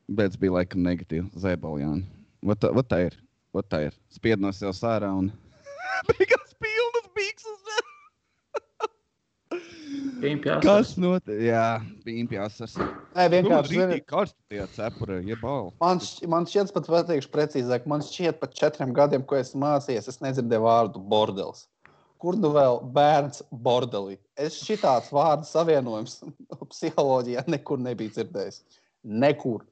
Bet bija laikam negatīvi. Zēbaljāni. Vot tā, vot tā ir. Vot tā ir. Spied no sev sārā un *laughs* beigās pilnas bikses. Pimpjās. Kas notiek? Jā, pimpjās. Nē, vienkārši. Vienkārši zini, karsti tie cepuri, jebal. Man, šķ- man šķiet, pat pateikšu precīzāk, man šķiet, pat četriem gadiem, ko esmu mācījies, es nedzirdēju vārdu bordelis. Kur nu vēl bērns bordelī? Es šitāds vārdu savienojums *laughs* psiholoģijā nekur nebiju dzirdējis. Nekur.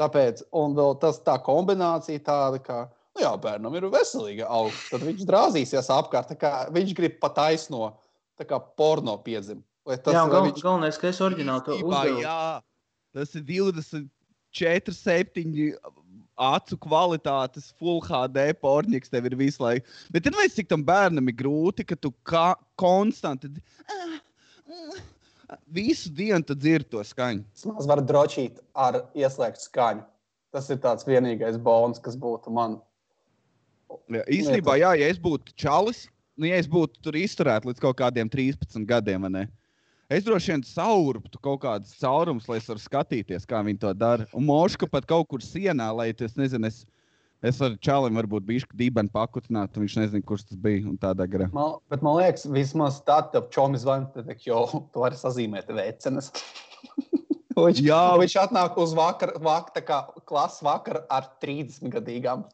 Tāpēc, un vēl tas tā kombinācija tāda, ka, nu jā, bērnam ir veselīga auga, tad viņš drāzīsies apkārt, tā kā viņš grib pataisno, tā kā porno piedzimt. Vai tas Jā, vai gal, viņš- galvenais, ka es oriģināli to uzdevu. Jā, tas ir 24, 7 acu kvalitātes, full HD porniks tev ir visu laiku. Bet tad mēs cik tam bērnam ir grūti, ka tu kā konstanti visu dienu tu dzirdi to skaņu. Vismaz var drošīt ar ieslēgtu skaņu. Tas ir tāds vienīgais bonus, kas būtu man. Jā, īstenībā, jā, ja es būtu čalis, nu, ja es būtu tur izturēts līdz kaut kādiem 13 gadiem, ne? Es droši vien saurptu kaut kādas caurumus, lai es varētu skatīties, kā viņi to dara. Un moška pat kaut kur sienā, lai es nezinu, es, es varu čalim varbūt bišķi dīvaini pakutināt, un viņš nezina, kurš tas bija. Man, bet man liekas, vismaz tādā čomī zvanīt, jo tu vari sazīmēt vecenes. *laughs* viņš, Jā. viņš atnāk uz vakar, vakar, kā klases vakar ar 30 gadīgām.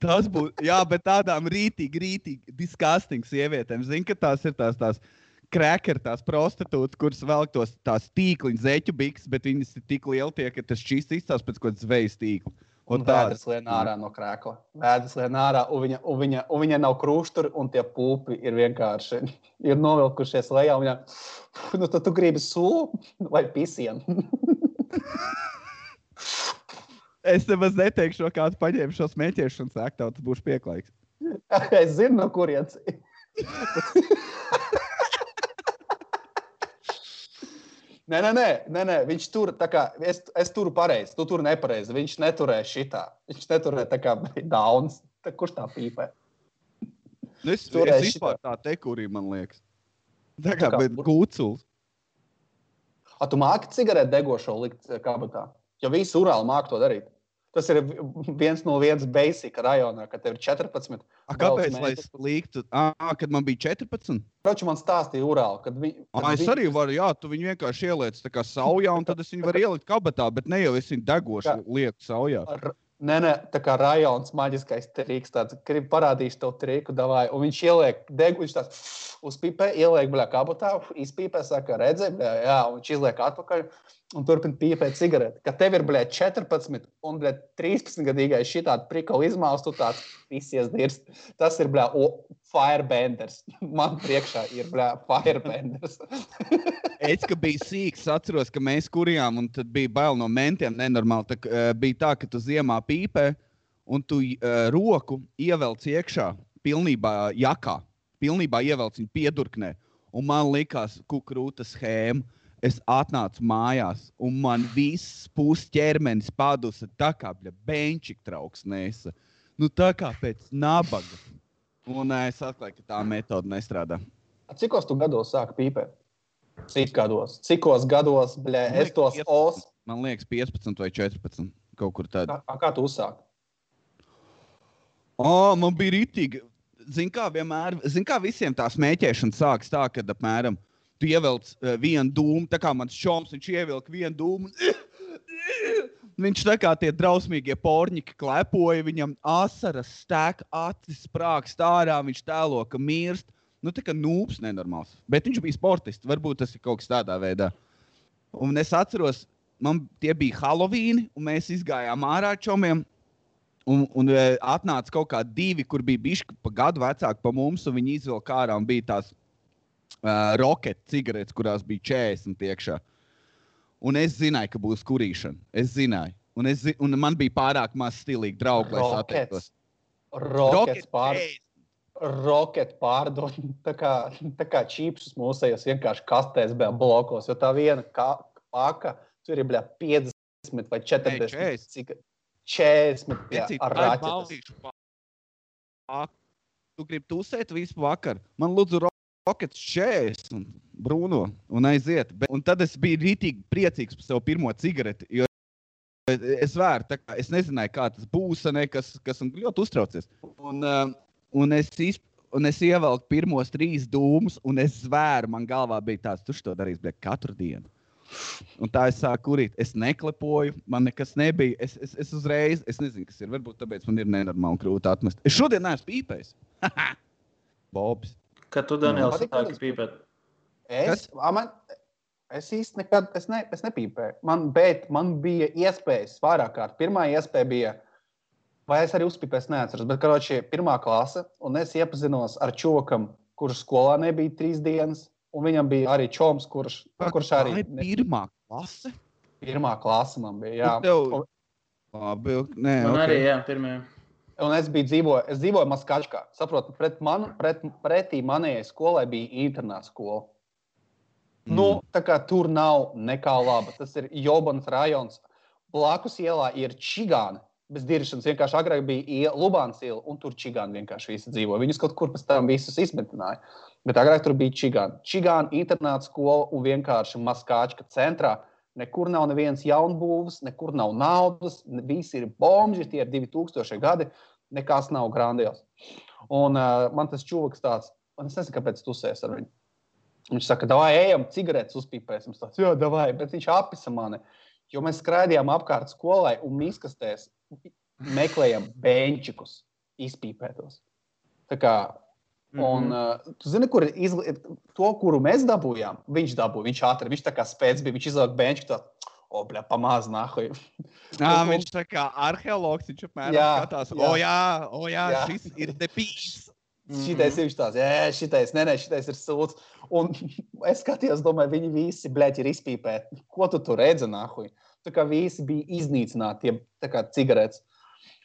Tas būtu, jā, bet tādām rītīgi, rītīgi disgusting sievietēm. Zini, ka tās ir tās, tās krekeri, tās prostitūtas, kuras velk tos tās tīkliņa zeķu bikses, bet viņas ir tik lieli, tie, ka tas šīs izstāsta pēc kaut kādas zvejas tīkla. Un Un vēders tāds. lien ārā no krēkla. Vēders lien ārā, un viņa, un viņa, un viņa nav krusturi, un tie pupi ir vienkārši *laughs* ir novilkušies lejā. Viņa, nu, tad tu gribi sulu vai pisienu. *laughs* Es nemaz neteikšu, kā tu paņēmi šo smēķēšanas aktu, tas būs pieklājīgs. *laughs* es zinu, no kurienes. Nē, nē, nē, nē, nē, viņš tur kā es, es turu pareizi, tu tur nepareizi. Viņš neturēja šitā. Viņš neturēja tā kā *laughs* dauns. Tā, kurš tā pīpē? Nu, es Tur es vispār tā tekurī, man liekas. Tā kā, Tā kā- bet kūculs. A, tu māki cigareti degošo likt eh, kabatā? Jo visi urāli māki to darīt. Tas ir vi- viens no vienas basic rajonā, kad tev ir 14. A, kāpēc? Lai es līgtu, ah, kad man bija 14. Kroči man stāstīja urāli, kad vi, kad Ah, es arī varu, jā, tu viņu vienkārši ieliec tā kā saujā, un tad es viņu varu ielikt kabatā, bet ne jau es viņu degošu Kā- lieku saujā. Ar- Nē, nē, tā kā rajons, maģiskais triks, tāds grib parādīt to triku, davai, un viņš ieliek degu, viņš tāds uzpīpē, ieliek bļā kabatā, izpīpē, saka, redzē, bļā, jā, un viņš izliek atpakaļ. Un turpina pīpēt cigareti. Kad tev ir blē, 14 un blē, 13 gadīgais šī tāda prikala izmāls, tu tāds visies dirst. Tas ir blē, o, firebenders. *laughs* Man priekšā ir blē, firebenders. *laughs* es, ka biju sīgs, atceros, ka mēs kurijām, un tad bija bail no mentiem. Nenormāli. Tā, uh, bija tā, ka tu ziemā pīpē, un tu uh, roku ievelc iekšā pilnībā jakā. Pilnībā ievelc viņu piedurknē. Un man likās, kukurūta schēma es atnācu mājās, un man viss pusķermenis padusa tā kā benčika trauksmēs. Nu, tā kā pēc nabaga. Un es atklāju, ka tā metode nestrādā. Cikos tu gados sāki pīpēt? Cik gados? Cikos gados, blē, es tos 15, os. Man liekas, 15 vai 14. Kaut kur tādā. Kā, kā tu uzsāki? O, man bija rītīgi. Zini, kā vienmēr, zin, kā visiem tā smēķēšana sākas tā, ka apmēram tu ievelc uh, vienu dūmu, tā kā mans čoms, viņš ievilka vienu dūmu. *laughs* Viņš tā kā tie drausmīgie porņķi klepoja, viņam asaras stek, acis sprāgst ārā, viņš tēlo, ka mirst. Nu, tā kā nūps nenormāls. Bet viņš bija sportists. Varbūt tas ir kaut kas tādā veidā. Un es atceros, man tie bija Halloween, un mēs gājām ārā čomiem. Un, un e, atnāca kaut kādi divi, kur bija bijuši pa gadu vecāki par mums, un viņi izvilka ārā un bija tās uh, roketu cigaretes, kurās bija 40 iekšā. Un es zināju, ka būs kurīšana. Es zināju. Un, es, zi un man bija pārāk maz stilīgi draugi, lai satiktos. Rokets pār... Roket pārdod *laughs* tā kā, tā kā čīpsus mūsējos vienkārši kastēs, bija blokos, jo tā viena paka, tur ir bļā 50 vai 40. Ei, 40. Cik, 40 bļā, ar raķetes. Tu gribi tusēt visu vakaru. Man lūdzu Rockets 40 brūno un aiziet. Bet, un tad es biju rītīgi priecīgs par savu pirmo cigareti. Jo es vēru, kā, es nezināju, kā tas būs, ne, kas, kas man ļoti uztraucies. Un, uh, un es, izp, un es ievelku pirmos trīs dūmus, un es zvēru, man galvā bija tāds, tu to darīsi bļa, katru dienu. Un tā es sāku kurīt. Es neklepoju, man nekas nebija. Es, es, es uzreiz, es nezinu, kas ir. Varbūt tāpēc man ir nenormāli grūti atmest. Es šodien neesmu pīpējis. *laughs* Bobs. Kad tu, Daniels, sāki pīpēt? Es, man, es īsti nekad es ne, es nepīpēju. Man, bet man bija iespējas vairāk kārt. Pirmā iespēja bija, vai es arī uzpīpēju, neatceros, bet karoči, pirmā klase, un es iepazinos ar čokam, kurš skolā nebija trīs dienas, un viņam bija arī čoms, kurš, kurš arī. Tā ir pirmā klase? Pirmā klase man bija, jā. Tev... Labi, nē, man okay. arī, jā, pirmā. Un es biju dzīvoju, es dzīvoju Maskačkā. Saprotu, pret manu, pret, pretī manējai skolai bija internāta skola. Mm. Nu, tā kā tur nav nekā laba. Tas ir Jobans rajons. Blakus ielā ir čigāni. Bez diršanas vienkārši agrāk bija Lubāns iela, un tur čigāni vienkārši visi dzīvo. Viņus kaut kur pēc tam visus izmetināja. Bet agrāk tur bija čigāni. Čigāni internāta skola un vienkārši Maskačka centrā. Nekur nav nevienas jaunbūves, nekur nav naudas, visi ir bomži, tie ir 2000 gadi, nekas nav grandios. Un uh, man tas čūlis tāds, un es nezinu, kāpēc tu sēsi ar viņu. Viņš saka, vai ejam, cigaretes uzpīpēsim. Es tāds, jā, vai, bet viņš apisa mani. Jo mēs skraidījām apkārt skolai un miskastēs meklējām benčikus, izpīpētos. Tā kā Mm -hmm. Un, uh, tu zini, kur izla... to, kuru mēs dabūjām, viņš dabūja. Viņš ātri, viņš tā kā spēc bija, viņš izlaiž benču. Tā, o, bļa, pamaz, nahuj. Jā, viņš tā kā arheologs, viņš apmēram jā, skatās. Jā. O, jā, o, jā, jā. šis ir depīs. *laughs* Šitais ir tāds, jā, šitais, nē, nē, šitais ir sūds. Un *laughs* es skatījos, domāju, viņi visi, blēķi, ir izpīpēti. Ko tu tur redzi, nahuj? Tā kā visi bija iznīcināti, tie, cigaretes.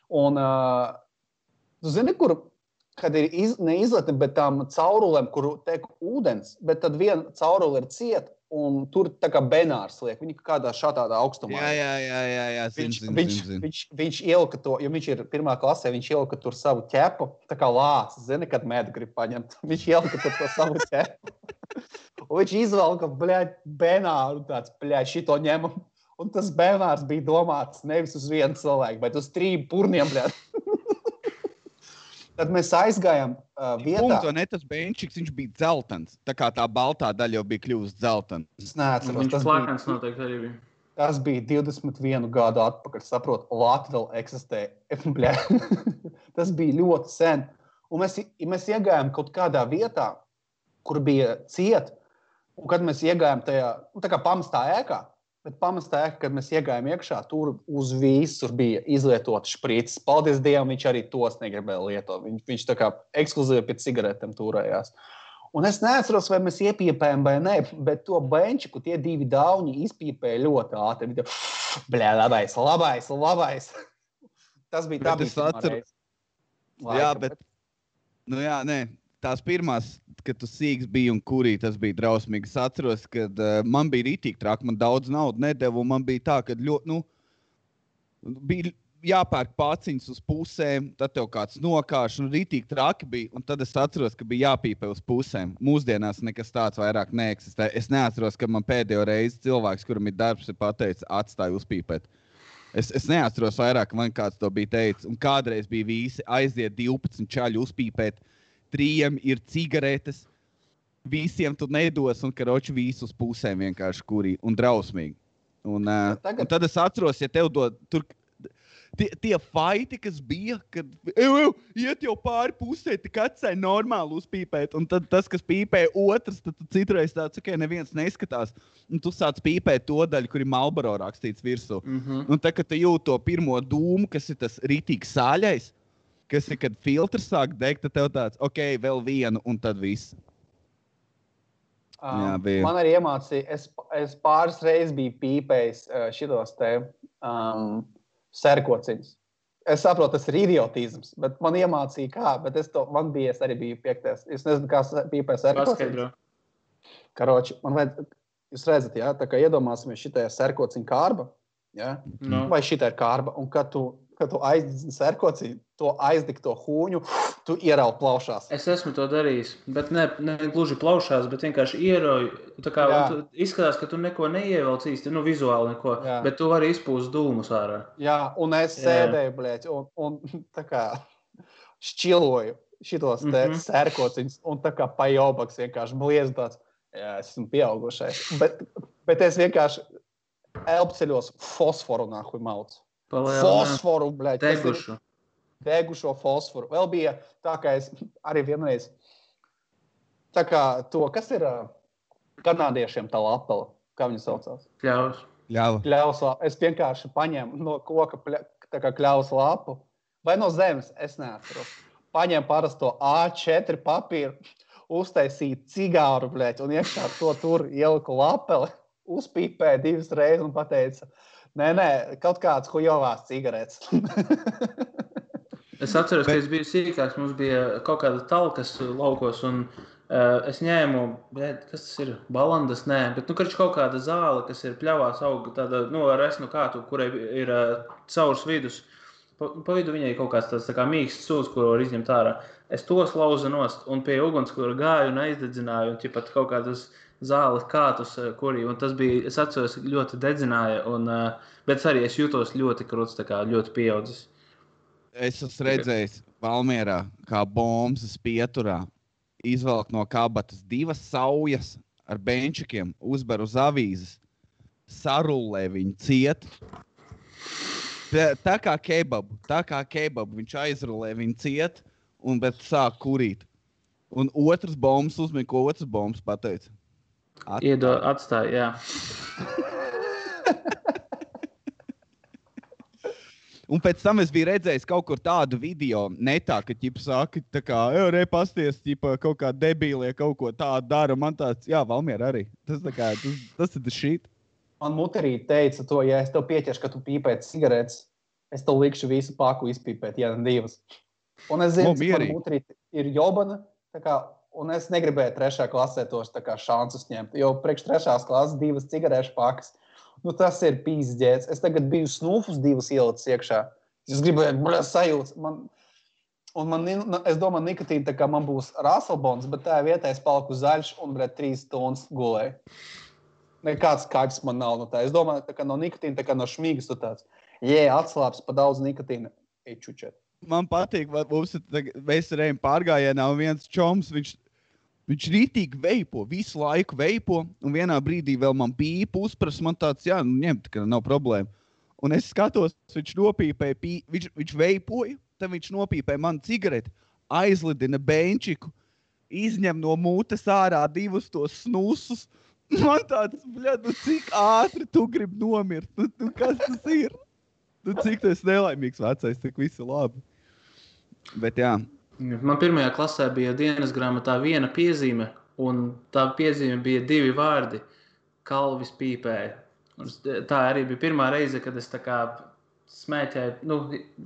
Un, uh, tu zini, kur kad ir iz, neizlēta, bet tām caurulēm, kur tek ūdens, bet tad viena caurule ir cieta. Un tur tā kā benārs liek, viņa kādā šādā augstumā. Jā, jā, jā, jā, jā zin, viņš, zin, viņš, zin, zin. viņš, viņš ielika to, jo viņš ir pirmā klasē, viņš ielika tur savu ķepu, tā kā lācis, zini, kad mēdī grib paņemt. *laughs* Viņš ielika tur to savu *laughs* ķepu. un viņš izvelka, bļaļ, benāru, tāds, bļaļ, šito ņemam. Un tas benārs bija domāts nevis uz vienu cilvēku, bet uz trim purniem, bļaļ. *laughs* Tad mēs aizgājām uh, vietā. Punkto, ne tas benčiks, viņš bija dzeltens. Tā kā tā baltā daļa jau bija kļuvusi dzeltena. Es neatceros, tas plakans bija, noteikti arī bija. tas bija 21 gadu atpakaļ. Saprotu, Latvija vēl eksistē. *laughs* Tas bija ļoti sen. Un mēs, mēs iegājām kaut kādā vietā, kur bija cieta. Un kad mēs iegājām tajā nu, pamestā ēkā, Bet pamestā, kad mēs iegājām iekšā, tur uz visur bija izlietota špricis. Paldies Dievam, viņš arī tos negribēja lietot. Viņš, viņš tā kā ekskluzīvi pie cigaretēm turējās. Un es neatceros, vai mēs iepīpējām vai nē, bet to benčiku tie divi dauni izpīpēja ļoti ātri. Bija labais, labais, labais. *laughs* Tas bija tā, kas atceros. Jā, bet. Nu jā, nē, tās pirmās kad tu sīgs biji un kurī tas bija drausmīgi. Es atceros, ka uh, man bija rītīgi traki, man daudz naudas nedēļa. Man bija tā, ka ļoti, nu, bija jāpērk paciņas uz pusēm, tad tev kāds nokāš, un rītīgi traki bija. Un tad es atceros, ka bija jāpīpē uz pusēm. Mūsdienās nekas tāds vairs neeksistē. Es neatceros, ka man pēdējo reizi cilvēks, kuram ir darbs, ir pateicis, atstāj uzpīpēt. Es, es neatceros vairāk, man kāds to bija teicis. Un kādreiz bija visi aiziet 12 čaļu uzpīpēt trījiem ir cigaretes. Visiem tu nedos, un karoči visus pusēm vienkārši kurī un drausmīgi. Un, uh, tagad... un tad es atceros, ja tev dod tur. Tie, tie faiti, kas bija, kad ev, ev, iet jau pāri pusē, tik atsēja normāli uzpīpēt. Un tad tas, kas pīpē otrs, tad citreiz tāds, ka okay, neviens neskatās. Un tu sāc pīpēt to daļu, kur ir Malboro rakstīts virsū. Mm -hmm. Un tad, kad tu jūti to pirmo dūmu, kas ir tas rītīgs sāļais, kas ir, kad filtrs sāk degt, tad tev tāds, ok, vēl vienu, un tad viss. Um, Jā, bija. Man arī iemācīja, es, es pāris reizes biju pīpējis uh, šitos te um, serkociņus. Es saprotu, tas ir idiotisms, bet man iemācīja, kā. Bet es to, man bija, es arī biju piektais. Es nezinu, kā pīpēs serkociņus. Karoči, man vajag, jūs redzat, jā, tā kā iedomāsimies šitajā serkociņa kārba, jā? No. vai šitā ir kārba, un kad tu kad tu aizdzi sērkocī, to aizdegto hūņu, tu ieraugi plaušās. Es esmu to darījis, bet ne, ne gluži plaušās, bet vienkārši ieraugi. Izskatās, ka tu neko neievelc īsti, nu, vizuāli neko, Jā. bet tu vari izpūst dūmus ārā. Jā, un es Jā. sēdēju, blēķi, un, un tā kā šķiloju šitos mm -hmm. sērkociņus, un tā kā pajobaks vienkārši bliezdots. Jā, es esmu pieaugušais. Bet, bet es vienkārši elpceļos fosforu nākuj maucu. Fosforu, blēķi. Degušu. Degušo fosforu. Vēl bija tā, ka es arī vienreiz. Tā kā to, kas ir kanādiešiem tā lapela, kā viņi saucās? Kļavs. Kļavs. Es vienkārši paņēmu no koka kļavas lapu vai no zemes, es neatceros. Paņēmu parasto A4 papīru, uztaisīju cigāru, blēķi, un iekšā to tur ieliku lapeli, uzpīpēju divas reizes un pateicu, Nē, nē, kaut kāds hujovās cigaretes. es atceros, Bet... ka es biju sīkāks. Mums bija kaut kāda talkas laukos. Un, uh, es ņēmu, bet, kas tas ir? Balandas, nē, bet nu, kaut kāda zāle, kas ir pļāvās auga, tāda nu, ar esmu kātu, kurai ir uh, caurs vidus. Pa, pa vidu viņai kaut kāds tāds tā kā mīksts sūds, ko var izņemt ārā. Es tos lauzu nost un pie ugunskura gāju un aizdedzināju. Un, pat kaut kādas uh, zāles kātus, eh, kurī tas bija. Es atceros, ļoti dedzināja, un, eh, bet arī es jutos ļoti krūts, ļoti pieaudzis. Es esmu redzējis Valmjerā, kā bombas pieturā izvelk no kabatas divas saujas ar benčikiem, uzber uz avīzes, sarulē viņu ciet. Tā kā kebabu, tā kā kebabu viņš aizrulē viņu ciet un sāk kurīt. Un otrs bombas uzmanīgi, ko otrs bombas pateica. At... Iedod, atstāj, jā. Un pēc tam es biju redzējis kaut kur tādu video, ne tā, ka ķipa saka, tā kā, ej, re, pasties, ķipa, kaut kā debīlie kaut ko tādu dara. Man tāds, jā, Valmier arī. Tas, kā, tas, tas ir šī. Man muterī teica to, ja es tev pieķeršu, ka tu pīpē cigaretes, es tev likšu visu paku izpīpēt, ja ne divas. Un es zinu, ka muterī ir jobana, tā kā Un es negribēju trešā klasē tos šansus ņemt, jo priekš trešās klases divas cigarešu pakas. Nu, tas ir pīzdēts. Es tagad biju snufus divas ielicis iekšā. Es gribēju, bļa, sajūta. Man, un man, nu, es domāju, nikotīna kā man būs rāselbons, bet tā vietā es paliku zaļš un bļa, trīs stundas gulēju. Nekāds kāds man nav no tā. Es domāju, ka no nikotīna, tā kā no šmīgas tu tāds. Jē, atslābs pa daudz nikotīna. Ej, čučet man patīk, ka mums ir mēs redzam pārgājienā, un viens čoms, viņš Viņš rītīgi veipo, visu laiku veipo, un vienā brīdī vēl man bija pusprasa, man tāds, jā, nu, ņemt, ka nav problēma. Un es skatos, viņš nopīpēja, pī, viņš, viņš veipoja, tad viņš nopīpēja man cigareti, aizlidina benčiku, izņem no mutes ārā divus tos snusus, *laughs* Man tāds, bļad, nu cik ātri tu gribi nomirt? Nu, nu, kas tas ir? Nu, cik tas nelaimīgs vecais, tik viss ir labi. Bet jā, Man pirmajā klasē bija dienas grāmatā viena piezīme, un tā piezīme bija divi vārdi - kalvis pīpēja. Un tā arī bija pirmā reize, kad es smēķēju, nu,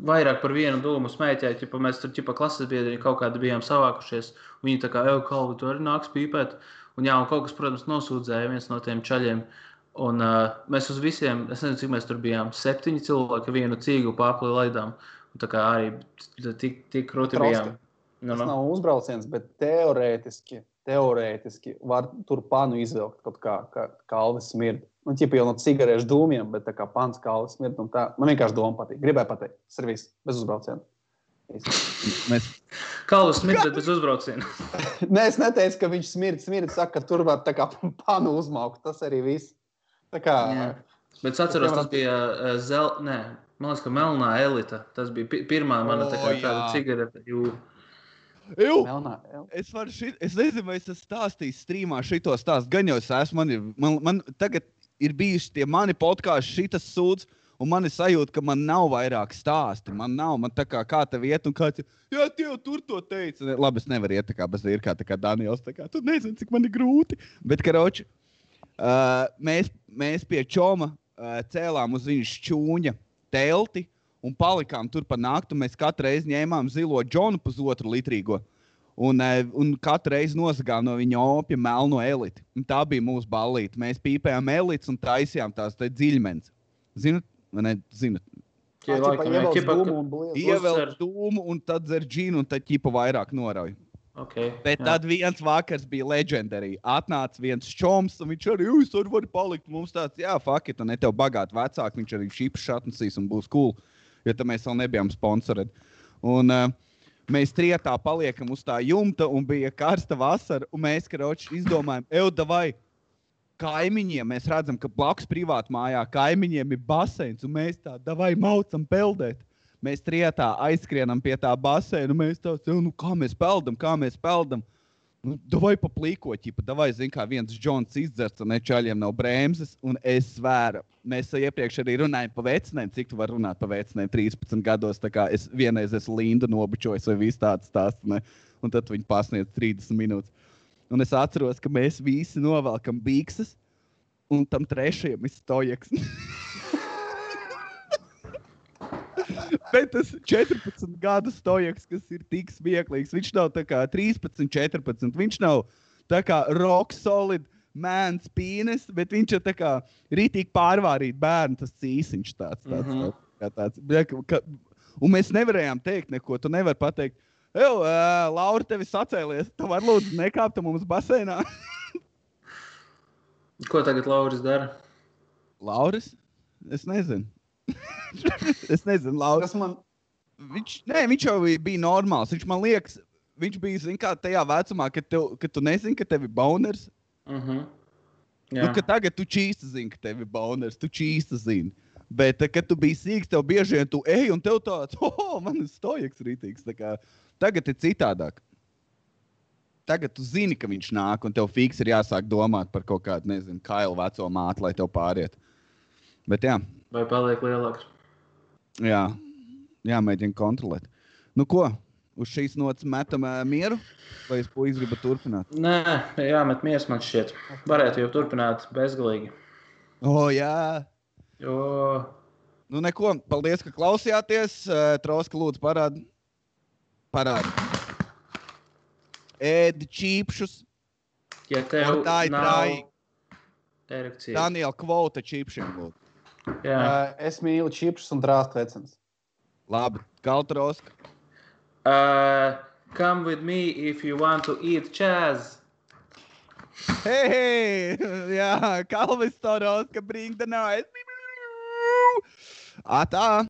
vairāk par vienu dūmu smēķēju. Ķipa, mēs tur ķipa klases biedri kaut kādi bijām savākušies. Viņi tā kā, ej, kalvi, tu arī nāks pīpēt. Un jā, un kaut kas, protams, nosūdzēja viens no tiem čaļiem. Un uh, mēs uz visiem, es nezinu, cik mēs tur bijām, septiņi cilvēki vienu cīgu pārpli laidām. Un tā kā arī tik, tik krūti bijām. Nu, Tas nu. nav uzbrauciens, bet teorētiski, teorētiski var tur panu izvilkt kaut kā, kā kalvis smird. Nu, ķipa jau no cigarešu dūmiem, bet tā kā pants kalvis smird. un Tā, man vienkārši doma patīk. Gribēju pateikt, tas ir viss, bez uzbrauciena. Mēs Kalvas smird, bet bez uzbrauciena. *laughs* Nē, es neteicu, ka viņš smird, smird, saka, ka tur var tā kā *laughs* panu uzmaukt. Tas arī viss. Tā kā, Jā. Bet es atceros, tas bija uh, zel... Man liekas, ka melnā elita. Tas bija pi pirmā mana tā kā tāda cigarete. Jū. Jā. Es, šit, es nezinu, vai es esmu stāstījis strīmā šito stāstu. Gan jau es esmu. Man, ir, man, man tagad ir bijuši tie mani podkāsti, šitas sūds. Un man ir sajūta, ka man nav vairāk stāstu. Man nav, man tā kā, kā te vieta, un kāds. Jā, tie jau tur to teica. Ne, Labi, es nevaru iet tā kā bez ir kā, kā Daniels. Tā kā, tu nezini, cik man ir grūti. Bet, karoči, uh, mēs, mēs pie Čoma uh, cēlām uz viņa šķūņa telti un palikām tur pa nakti. Mēs katru reizi ņēmām zilo džonu pusotru litrīgo. Un, eh, un katru reizi nosagām no viņa opija melno elitu. Un tā bija mūsu balīte. Mēs pīpējām elites un taisījām tās dziļmenes. Zinat, vai ne? Bliez. ievelk dūmu un tad dzer džinu un tad ķipa vairāk norauj. Okay, Bet jā. tad viens vakars bija leģendārī. Atnāca viens čoms, un viņš arī, jūs tur varat palikt. Mums tāds, jā, fakti, un ne tev bagāti vecāki, viņš arī šīps šatnesīs un būs cool. Jo tam mēs vēl nebijām sponsorēti. Un uh, mēs trietā paliekam uz tā jumta, un bija karsta vasara, un mēs, karoči, izdomājam, Euda vai kaimiņiem. Mēs redzam, ka blakus privātā mājā kaimiņiem ir baseins, un mēs tādā vai maucam peldēt. Mēs trietā aizskrienam pie tā baseina, un mēs tādā nu, kā mēs peldam, kā mēs peldam. Nu, vai pa plīkoķi, pa vai zini, kā viens Džons izdzerts, un nečaļiem nav brēmzes. Un es svēru, mēs iepriekš arī runājām par vecinēm, cik tu vari runāt par vecinēm 13 gados. Tā kā es vienreiz esmu Lindu nobučojis vai viss tāds stāsts, ne? un tad viņi pasniedz 30 minūtes. Un es atceros, ka mēs visi novelkam bikses, un tam trešajam ir stojaks. *laughs* *laughs* Bet tas 14 gadu stojaks, kas ir tik smieklīgs, viņš nav tā kā 13, 14. Viņš nav tā kā rock solid. Mēns pīnes, bet viņš ir tā kā rītīgi pārvārīt bērnu, tas cīsiņš tāds. tāds, tāds, kā tāds. Bļa, ka- un mēs nevarējām teikt neko. Tu nevari pateikt, Ej, uh, Laura, tevi sacēlies. Tu vari lūdzu nekāpt mums baseinā. Ko tagad Lauris dara? Lauris? Es nezinu. Es nezinu, Lauris. Tas man Viņš, nē, viņš jau bija normāls. Viņš man liekas, viņš bija zin, kā, tajā vecumā, kad, tev, kad tu nezini, ka tev ir boners. Uh -huh. Nu, ka tagad tu čīsti zini, ka tev ir boners. Tu čīsti zini. Bet, eh, kad tu biji sīgs, tev bieži vien tu ej un tev tāds, *laughs* oh, man ir stojaks rītīgs. Tagad ir citādāk. Tagad tu zini, ka viņš nāk, un tev fiks ir jāsāk domāt par kaut kādu, nezinu, kailu veco māti, lai tev pāriet. Bet jā, Vai paliek lielāks? jā jāmēģina kontrolēt. Nu ko, uz šīs nots metam ā, mieru, vai es puisis gribu turpināt? Nē, jāmet mieras man šķiet. Varētu jau turpināt bezgalīgi. O, oh, jā. Jo Nu, neko. Paldies, ka klausījāties. Uh, Trauska, lūdzu, parādi. Parādi. Ēdi čīpšus. Ja tev Un tā ir nav erekcija. Daniela kvota čīpšiem. Lūdzu. Jā. Uh, es mīlu čipsus un drāstu vecens. Labi, Kaltrauska. Uh, come with me if you want to eat chaz. Hei, hei! *laughs* Jā, Kalvis Toroska, bring the noise. Atā!